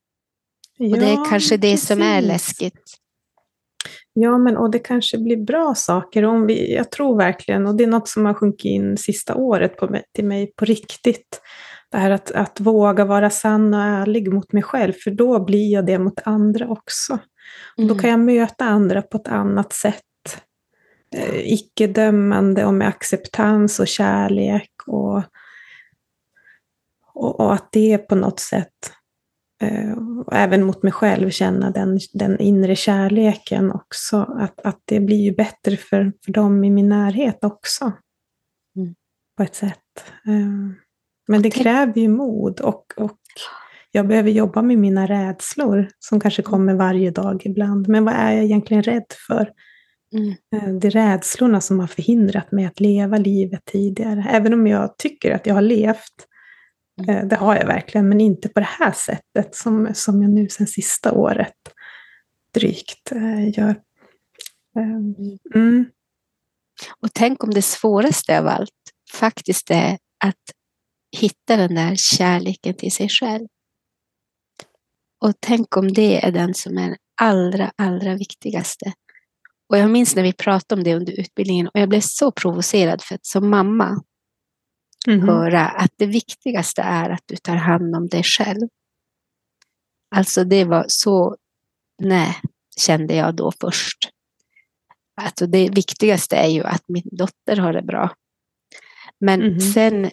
Ja, och det är kanske det precis. som är läskigt. Ja, men och det kanske blir bra saker. Om vi, jag tror verkligen, och det är något som har sjunkit in sista året på mig, till mig på riktigt. Det här att, att våga vara sann och ärlig mot mig själv, för då blir jag det mot andra också. Och då mm. kan jag möta andra på ett annat sätt. Eh, icke-dömande och med acceptans och kärlek. Och, och, och, att det på något sätt eh, även mot mig själv känna den, den inre kärleken också. Att, att det blir ju bättre för, för dem i min närhet också. Mm. På ett sätt. Eh, men det kräver ju mod och, och jag behöver jobba med mina rädslor som kanske mm. kommer varje dag ibland. Men vad är jag egentligen rädd för? Mm. Eh, det är rädslorna som har förhindrat mig att leva livet tidigare. Även om jag tycker att jag har levt Eh, det har jag verkligen, men inte på det här sättet som, som jag nu sen sista året drygt eh, gör. Ehm, mm. Och tänk om det svåraste av allt faktiskt är att hitta den där kärleken till sig själv. Och tänk om det är den som är allra, allra viktigaste. Och jag minns när vi pratade om det under utbildningen och jag blev så provocerad för att som mamma mm. höra att det viktigaste är att du tar hand om dig själv. Alltså det var så, nej, kände jag då först. Alltså det viktigaste är ju att min dotter har det bra. Men mm. sen,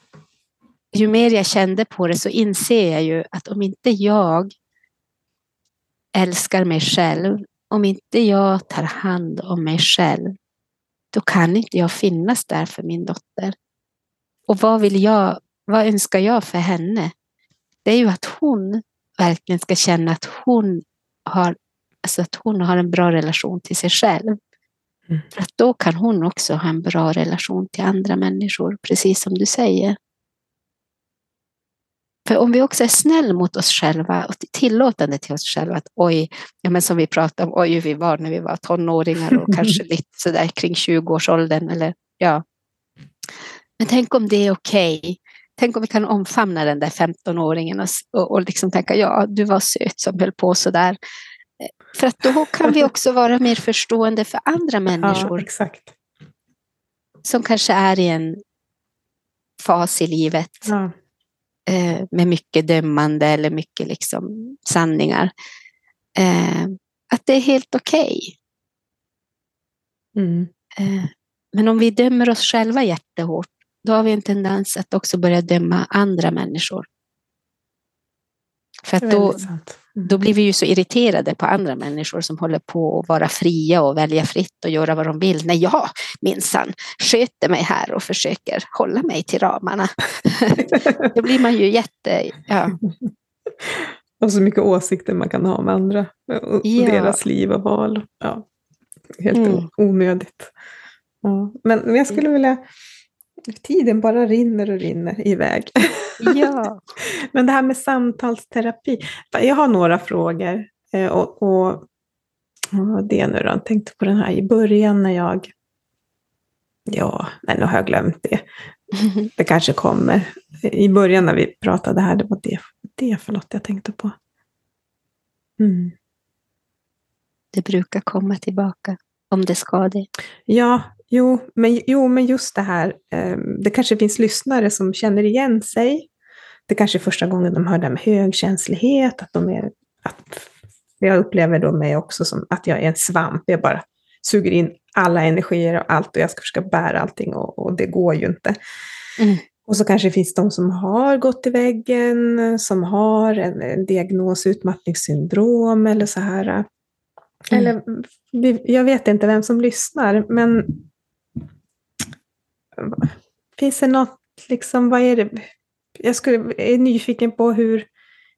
ju mer jag kände på det så inser jag ju att om inte jag älskar mig själv, om inte jag tar hand om mig själv, då kan inte jag finnas där för min dotter. Och vad vill jag, vad önskar jag för henne? Det är ju att hon verkligen ska känna att hon har, alltså att hon har en bra relation till sig själv. Mm. För att då kan hon också ha en bra relation till andra människor, precis som du säger. För om vi också är snäll mot oss själva och tillåtande till oss själva att oj, ja men som vi pratade om, oj hur vi var när vi var tonåringar och kanske lite sådär kring 20-årsåldern eller ja, men tänk om det är okej. Okay. Tänk om vi kan omfamna den där 15-åringen och, och, och liksom tänka, ja, du var söt som höll på så där. För att då kan vi också vara mer förstående för andra människor. Ja, exakt. Som kanske är i en fas i livet. Ja. Eh, med mycket dömande eller mycket liksom sanningar. Eh, att det är helt okej. Okay. Mm. Eh, men om vi dömer oss själva jättehårt då har vi en tendens att också börja döma andra människor. För att då, mm. då blir vi ju så irriterade på andra människor som håller på att vara fria och välja fritt och göra vad de vill. När jag minsann sköter mig här och försöker hålla mig till ramarna. då blir man ju jätte... Ja. Och så mycket åsikter man kan ha om andra och ja. deras liv och val. Ja, helt mm. onödigt. Ja. Men jag skulle vilja tiden bara rinner och rinner iväg. Ja. Men det här med samtalsterapi. Jag har några frågor. Eh, och, och, och det nu då, jag tänkte på den här i början när jag... Ja, men nu har jag glömt det. Det kanske kommer. I början när vi pratade här, det var det, det för något jag tänkte på. Mm. Det brukar komma tillbaka, om det ska det. Ja, jo, men, jo, men just det här, eh, det kanske finns lyssnare som känner igen sig. Det kanske är första gången de hör det med högkänslighet, att de är, att jag upplever då mig också som att jag är en svamp, jag bara suger in alla energier och allt och jag ska försöka bära allting och, och det går ju inte. Mm. Och så kanske det finns de som har gått i väggen, som har en, en diagnos utmattningssyndrom eller så här. Mm. Eller, jag vet inte vem som lyssnar, men finns det något, liksom, vad är det? Jag skulle, är nyfiken på hur,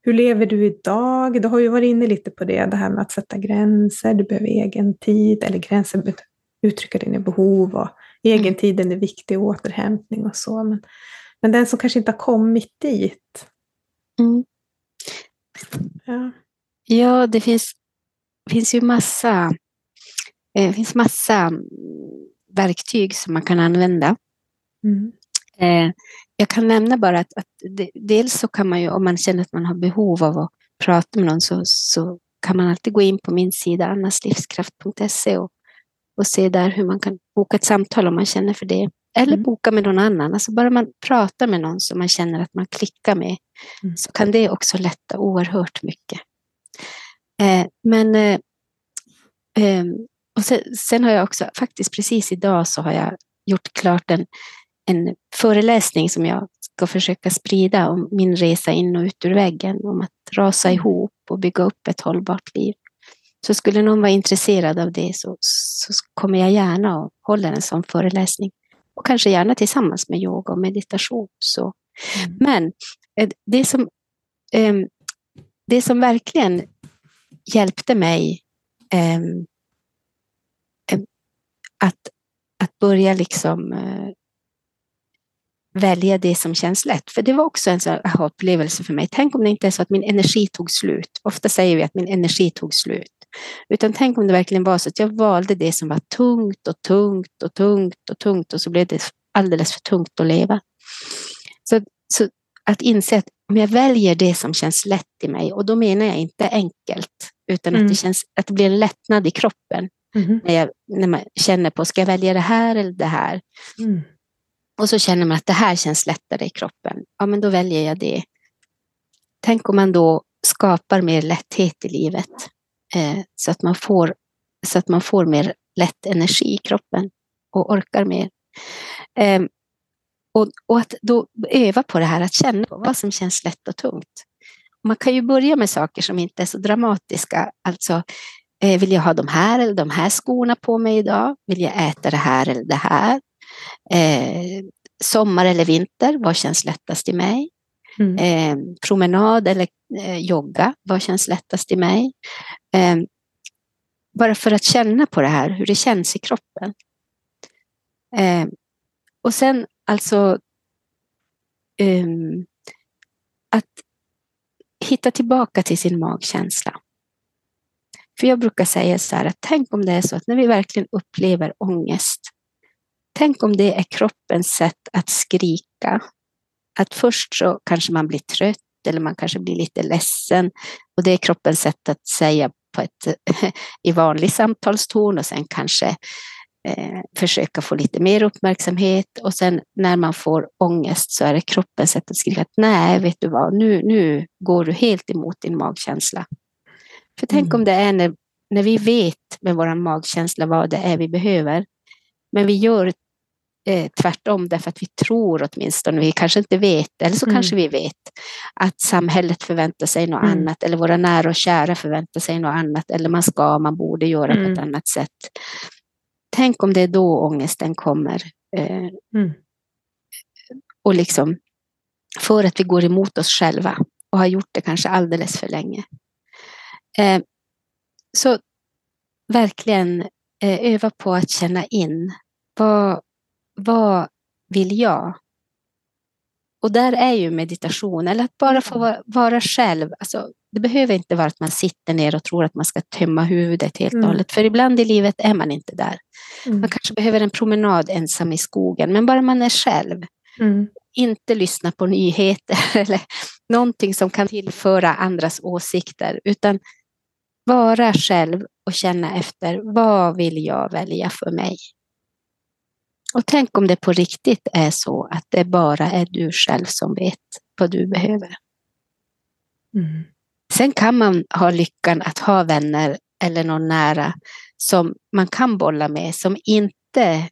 hur lever du idag? Du har ju varit inne lite på det, det här med att sätta gränser, du behöver egen tid, eller gränser, uttrycka dina behov och egentiden är viktig, återhämtning och så. Men, men den som kanske inte har kommit dit. Mm. Ja. ja, det finns, finns ju massa, eh, det finns massa verktyg som man kan använda. Mm. Eh, jag kan nämna bara att, att det, dels så kan man ju, om man känner att man har behov av att prata med någon, så, så kan man alltid gå in på min sida annaslivskraft.se och, och se där hur man kan boka ett samtal om man känner för det. Eller mm. boka med någon annan. Alltså bara man pratar med någon som man känner att man klickar med mm. så kan det också lätta oerhört mycket. Eh, men eh, eh, och sen, sen, har jag också, faktiskt precis idag så har jag gjort klart en, en föreläsning som jag ska försöka sprida om min resa in och ut ur väggen, om att rasa mm. ihop och bygga upp ett hållbart liv. Så skulle någon vara intresserad av det så, så kommer jag gärna och håller en sån föreläsning. Och kanske gärna tillsammans med yoga och meditation. Så. Mm. Men eh, det som, ehm, det som verkligen hjälpte mig ehm, ehm, att, att börja liksom eh, välja det som känns lätt. För det var också en sån upplevelse för mig. Tänk om det inte är så att min energi tog slut. Ofta säger vi att min energi tog slut. Utan tänk om det verkligen var så att jag valde det som var tungt och tungt och tungt och tungt och så blev det alldeles för tungt att leva. Så, så att inse att om jag väljer det som känns lätt i mig, och då menar jag inte enkelt, utan mm. att, det känns, att det blir en lättnad i kroppen. Mm. När, jag, när man känner på, ska jag välja det här eller det här? Mm. Och så känner man att det här känns lättare i kroppen. Ja, men då väljer jag det. Tänk om man då skapar mer lätthet i livet eh, så, att man får, så att man får mer lätt energi i kroppen och orkar mer. Eh, och, och, att då öva på det här att känna på vad som känns lätt och tungt. Man kan ju börja med saker som inte är så dramatiska. Alltså, eh, vill jag ha de här eller de här skorna på mig idag? Vill jag äta det här eller det här? Eh, sommar eller vinter, vad känns lättast i mig? Mm. Eh, promenad eller eh, jogga, vad känns lättast i mig? Eh, bara för att känna på det här, hur det känns i kroppen. Eh, och sen alltså ehm, att hitta tillbaka till sin magkänsla. För jag brukar säga så här att tänk om det är så att när vi verkligen upplever ångest Tänk om det är kroppens sätt att skrika. Att först så kanske man blir trött eller man kanske blir lite ledsen och det är kroppens sätt att säga på ett, i vanlig samtalston och sen kanske eh, försöka få lite mer uppmärksamhet och sen när man får ångest så är det kroppens sätt att skrika att nej, vet du vad, nu, nu går du helt emot din magkänsla. För tänk mm. om det är när, när vi vet med vår magkänsla vad det är vi behöver, men vi gör eh, tvärtom därför att vi tror åtminstone, vi kanske inte vet, eller så mm. kanske vi vet att samhället förväntar sig något mm. annat eller våra nära och kära förväntar sig något annat eller man ska, man borde göra mm. på ett mm. annat sätt. Tänk om det är då ångesten kommer. Eh, mm. och liksom för att vi går emot oss själva och har gjort det kanske alldeles för länge. Eh, så verkligen eh, öva på att känna in vad, vad vill jag? Och där är ju meditation, eller att bara få vara, vara själv. Alltså, det behöver inte vara att man sitter ner och tror att man ska tömma huvudet helt och Mm. hållet, för ibland i livet är man inte där. Mm. Man kanske behöver en promenad ensam i skogen, men bara man är själv. Mm. Inte lyssna på nyheter eller någonting som kan tillföra andras åsikter, utan vara själv och känna efter vad vill jag välja för mig? Och tänk om det på riktigt är så att det bara är du själv som vet vad du behöver. Mm. Sen kan man ha lyckan att ha vänner eller någon nära som man kan bolla med, som inte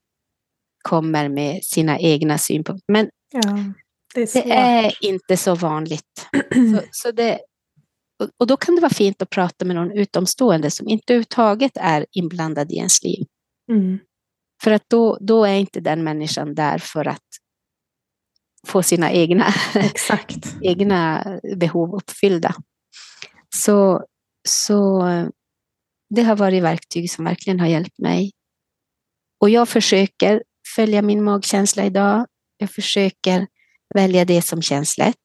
kommer med sina egna synpunkter. Men Ja, det är det är inte så vanligt. Så, så det, och- och då kan det vara fint att prata med någon utomstående som inte överhuvudtaget är inblandad i ens liv. Mm. För att då, då är inte den människan där för att få sina egna, egna behov uppfyllda. Så, så det har varit verktyg som verkligen har hjälpt mig. Och jag försöker följa min magkänsla idag. Jag försöker välja det som känns lätt.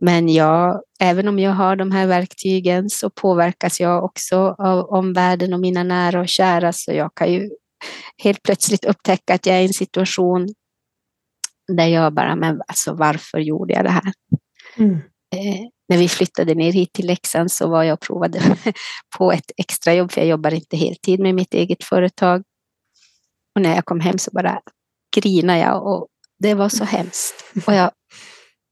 Men jag, även om jag har de här verktygen så påverkas jag också av omvärlden och mina nära och kära. Så jag kan ju helt plötsligt upptäcka att jag är i en situation där jag bara, men alltså varför gjorde jag det här? Mm. Eh, när vi flyttade ner hit till Leksand så var jag och provade på ett extrajobb, för jag jobbar inte heltid med mitt eget företag. Och när jag kom hem så bara grinade jag och det var så hemskt. Och, jag,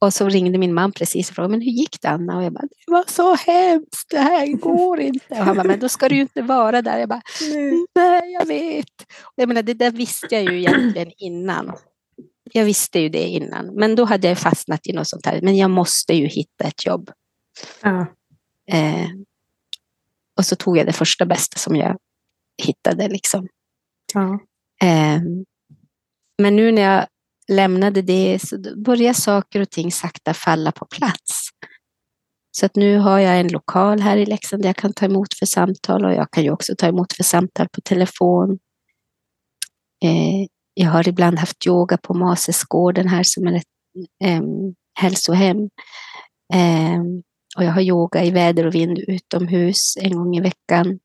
och så ringde min man precis och frågade, men hur gick det Anna? Och jag bara, det var så hemskt, det här går inte. Och han bara, men då ska du ju inte vara där. Jag bara, Nej. jag vet. Och jag menar, det där visste jag ju egentligen innan. Jag visste ju det innan, men då hade jag fastnat i något sånt här. Men jag måste ju hitta ett jobb. Ja. Eh, och så tog jag det första bästa som jag hittade. Liksom. Ja. Eh, men nu när jag lämnade det så börjar saker och ting sakta falla på plats. Så att nu har jag en lokal här i Leksand där jag kan ta emot för samtal och jag kan ju också ta emot för samtal på telefon. Eh, jag har ibland haft yoga på Masesgården här som är ett hälsohem. Och jag har yoga i väder och vind utomhus en gång i veckan.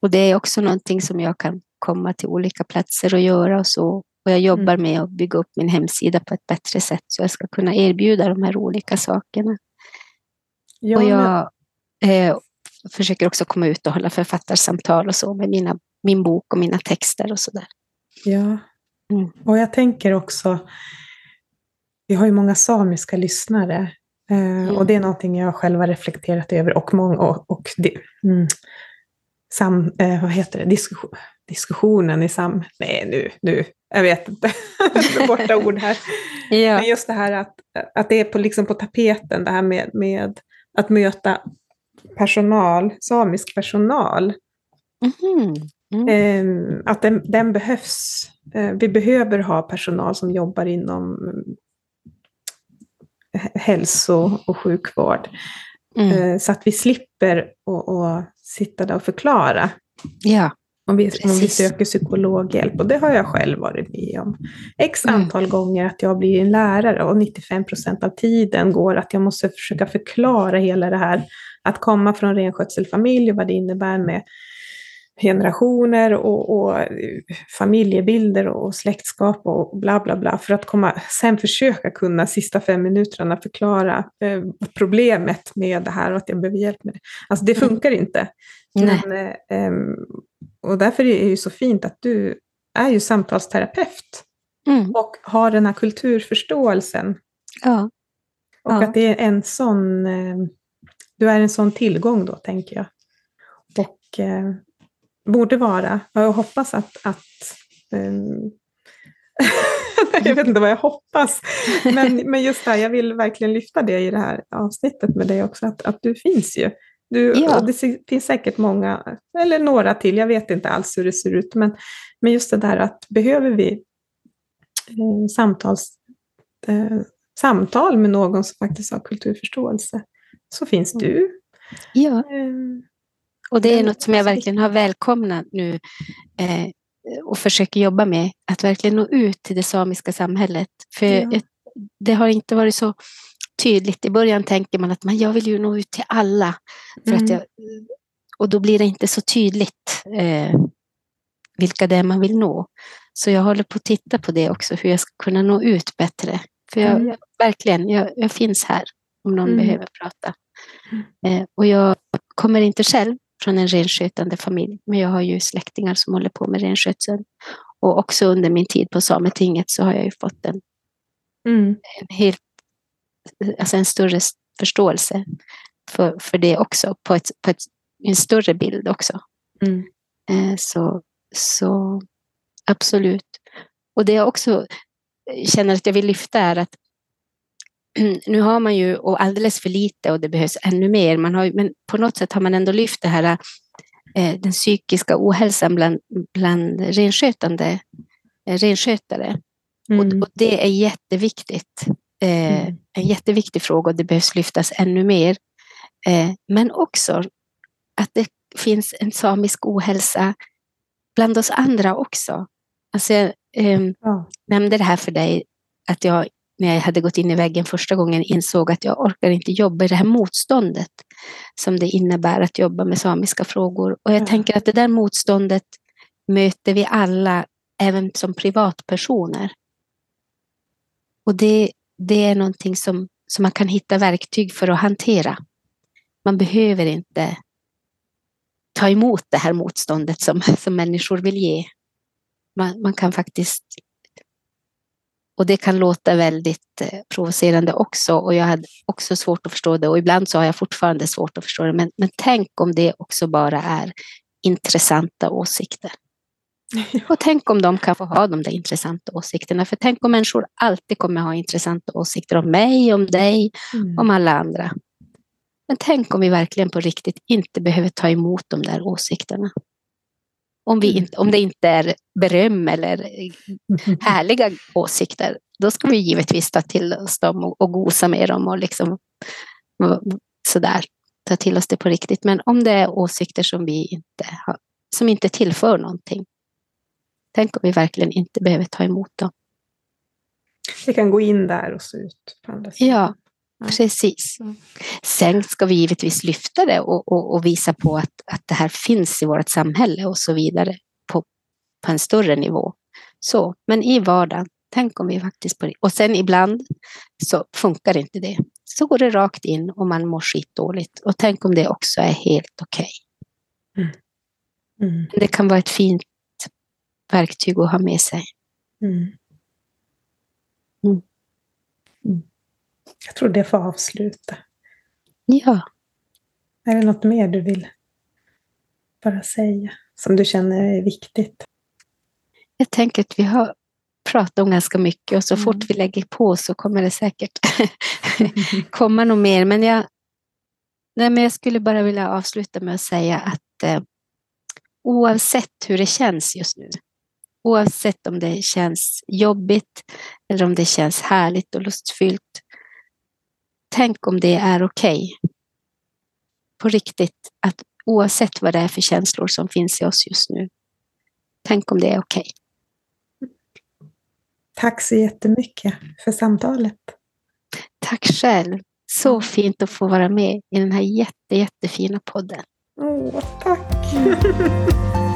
Och det är också någonting som jag kan komma till olika platser och göra och så. Och jag jobbar med att bygga upp min hemsida på ett bättre sätt så jag ska kunna erbjuda de här olika sakerna. Ja, och jag eh, försöker också komma ut och hålla författarsamtal och så med mina, min bok och mina texter och så där. Ja, Mm. och jag tänker också, vi har ju många samiska lyssnare eh, och det är någonting jag själv har reflekterat över och, många, och, och det, mm, sam, eh, vad heter det? Diskussion, diskussionen i sam... Nej, nu, nu, jag vet inte. Borta ord här. Ja. Men just det här att, att det är på, liksom på tapeten, det här med, med att möta personal, samisk personal. Mhm. Mm. Eh, att den, den behövs. Eh, vi behöver ha personal som jobbar inom eh, hälso och sjukvård. Mm. Eh, så att vi slipper att- sitta där och förklara Ja. om vi, om vi söker psykologhjälp. Och det har jag själv varit med om. X Mm. antal gånger att jag blir en lärare och 95 procent av tiden går att jag måste försöka förklara hela det här. Att komma från renskötselfamilj och vad det innebär med generationer och, och familjebilder och släktskap och bla bla bla. För att komma, sen försöka kunna sista fem minuterna förklara eh, problemet med det här och att jag behöver hjälp med det. Alltså det Mm. funkar inte. Nej. Men, eh, och därför är det ju så fint att du är ju samtalsterapeut Mm. och har den här kulturförståelsen. Ja. Och Ja. att det är en sån, eh, du är en sån tillgång då, tänker jag. Och eh, borde vara, och jag hoppas att, att ehm, jag vet inte vad jag hoppas, men, men just det här, jag vill verkligen lyfta det i det här avsnittet med dig också, att, att du finns ju. Du, Ja. det finns säkert många, eller några till, jag vet inte alls hur det ser ut, men, men just det där att behöver vi eh, samtals, eh, samtal med någon som faktiskt har kulturförståelse, så finns Mm. du. ja. Eh, Och det är något som jag verkligen har välkomnat nu. Eh, och försöker jobba med att verkligen nå ut till det samiska samhället. För ja. det har inte varit så tydligt. I början tänker man att man, jag vill ju nå ut till alla. För mm. att jag, och då blir det inte så tydligt eh, vilka det är man vill nå. Så jag håller på att titta på det också, hur jag ska kunna nå ut bättre. För jag, mm. verkligen, jag, jag, finns här om någon mm. behöver prata. Mm. Eh, och jag kommer inte själv från en renskötande familj, men jag har ju släktingar som håller på med renskötsel. Och också under min tid på Sametinget så har jag ju fått en, mm. en, helt, alltså en större förståelse för, för det också, på, ett, på ett, en större bild också. Mm. Eh, så, så absolut. Och det jag också känner att jag vill lyfta är att nu har man ju och alldeles för lite och det behövs ännu mer. Man har, men på något sätt har man ändå lyft det här, eh, den psykiska ohälsan bland, bland renskötande eh, renskötare. Mm. Och, och, det är jätteviktigt. Eh, mm. En jätteviktig fråga och det behövs lyftas ännu mer. Eh, men också att det finns en samisk ohälsa bland oss andra också. Alltså, jag eh, ja. nämnde det här för dig, att jag när jag hade gått in i väggen första gången insåg att jag orkar inte jobba i det här motståndet som det innebär att jobba med samiska frågor. Och jag mm. tänker att det där motståndet möter vi alla, även som privatpersoner. Och det, det är någonting som, som man kan hitta verktyg för att hantera. Man behöver inte ta emot det här motståndet som, som människor vill ge. Man, man kan faktiskt och det kan låta väldigt eh, provocerande också och jag hade också svårt att förstå det och ibland så har jag fortfarande svårt att förstå det. Men, men tänk om det också bara är intressanta åsikter. Och tänk om de kan få ha de där intressanta åsikterna. För tänk om människor alltid kommer ha intressanta åsikter om mig, om dig, mm. om alla andra. Men tänk om vi verkligen på riktigt inte behöver ta emot de där åsikterna. Om, vi mm. inte, om det inte är beröm eller härliga åsikter, då ska vi givetvis ta till oss dem och, och gosa med dem och liksom sådär, ta till oss det på riktigt. Men om det är åsikter som vi inte har, som inte tillför någonting, tänk om vi verkligen inte behöver ta emot dem. Vi kan gå in där och se ut på andra sidan. Ja, Precis. Sen ska vi givetvis lyfta det och, och, och, visa på att, att det här finns i vårt samhälle och så vidare på, på en större nivå. Så, men i vardagen, tänk om vi faktiskt på det. Och sen ibland så funkar inte det. Så går det rakt in och man mår skitdåligt. Och tänk om det också är helt okej. Okay. Mm. Mm. Det kan vara ett fint verktyg att ha med sig. Mm. mm. Jag tror det får avsluta. Ja. Är det något mer du vill bara säga som du känner är viktigt? Jag tänker att vi har pratat om ganska mycket och så mm. fort vi lägger på så kommer det säkert komma något mer. Men jag, nej, men jag skulle bara vilja avsluta med att säga att eh, oavsett hur det känns just nu, oavsett om det känns jobbigt eller om det känns härligt och lustfyllt, tänk om det är okej. Okay. På riktigt, att oavsett vad det är för känslor som finns i oss just nu, tänk om det är okej. Okay. Tack så jättemycket för samtalet. Tack själv. Så fint att få vara med i den här jätte, jättefina podden. Åh, tack.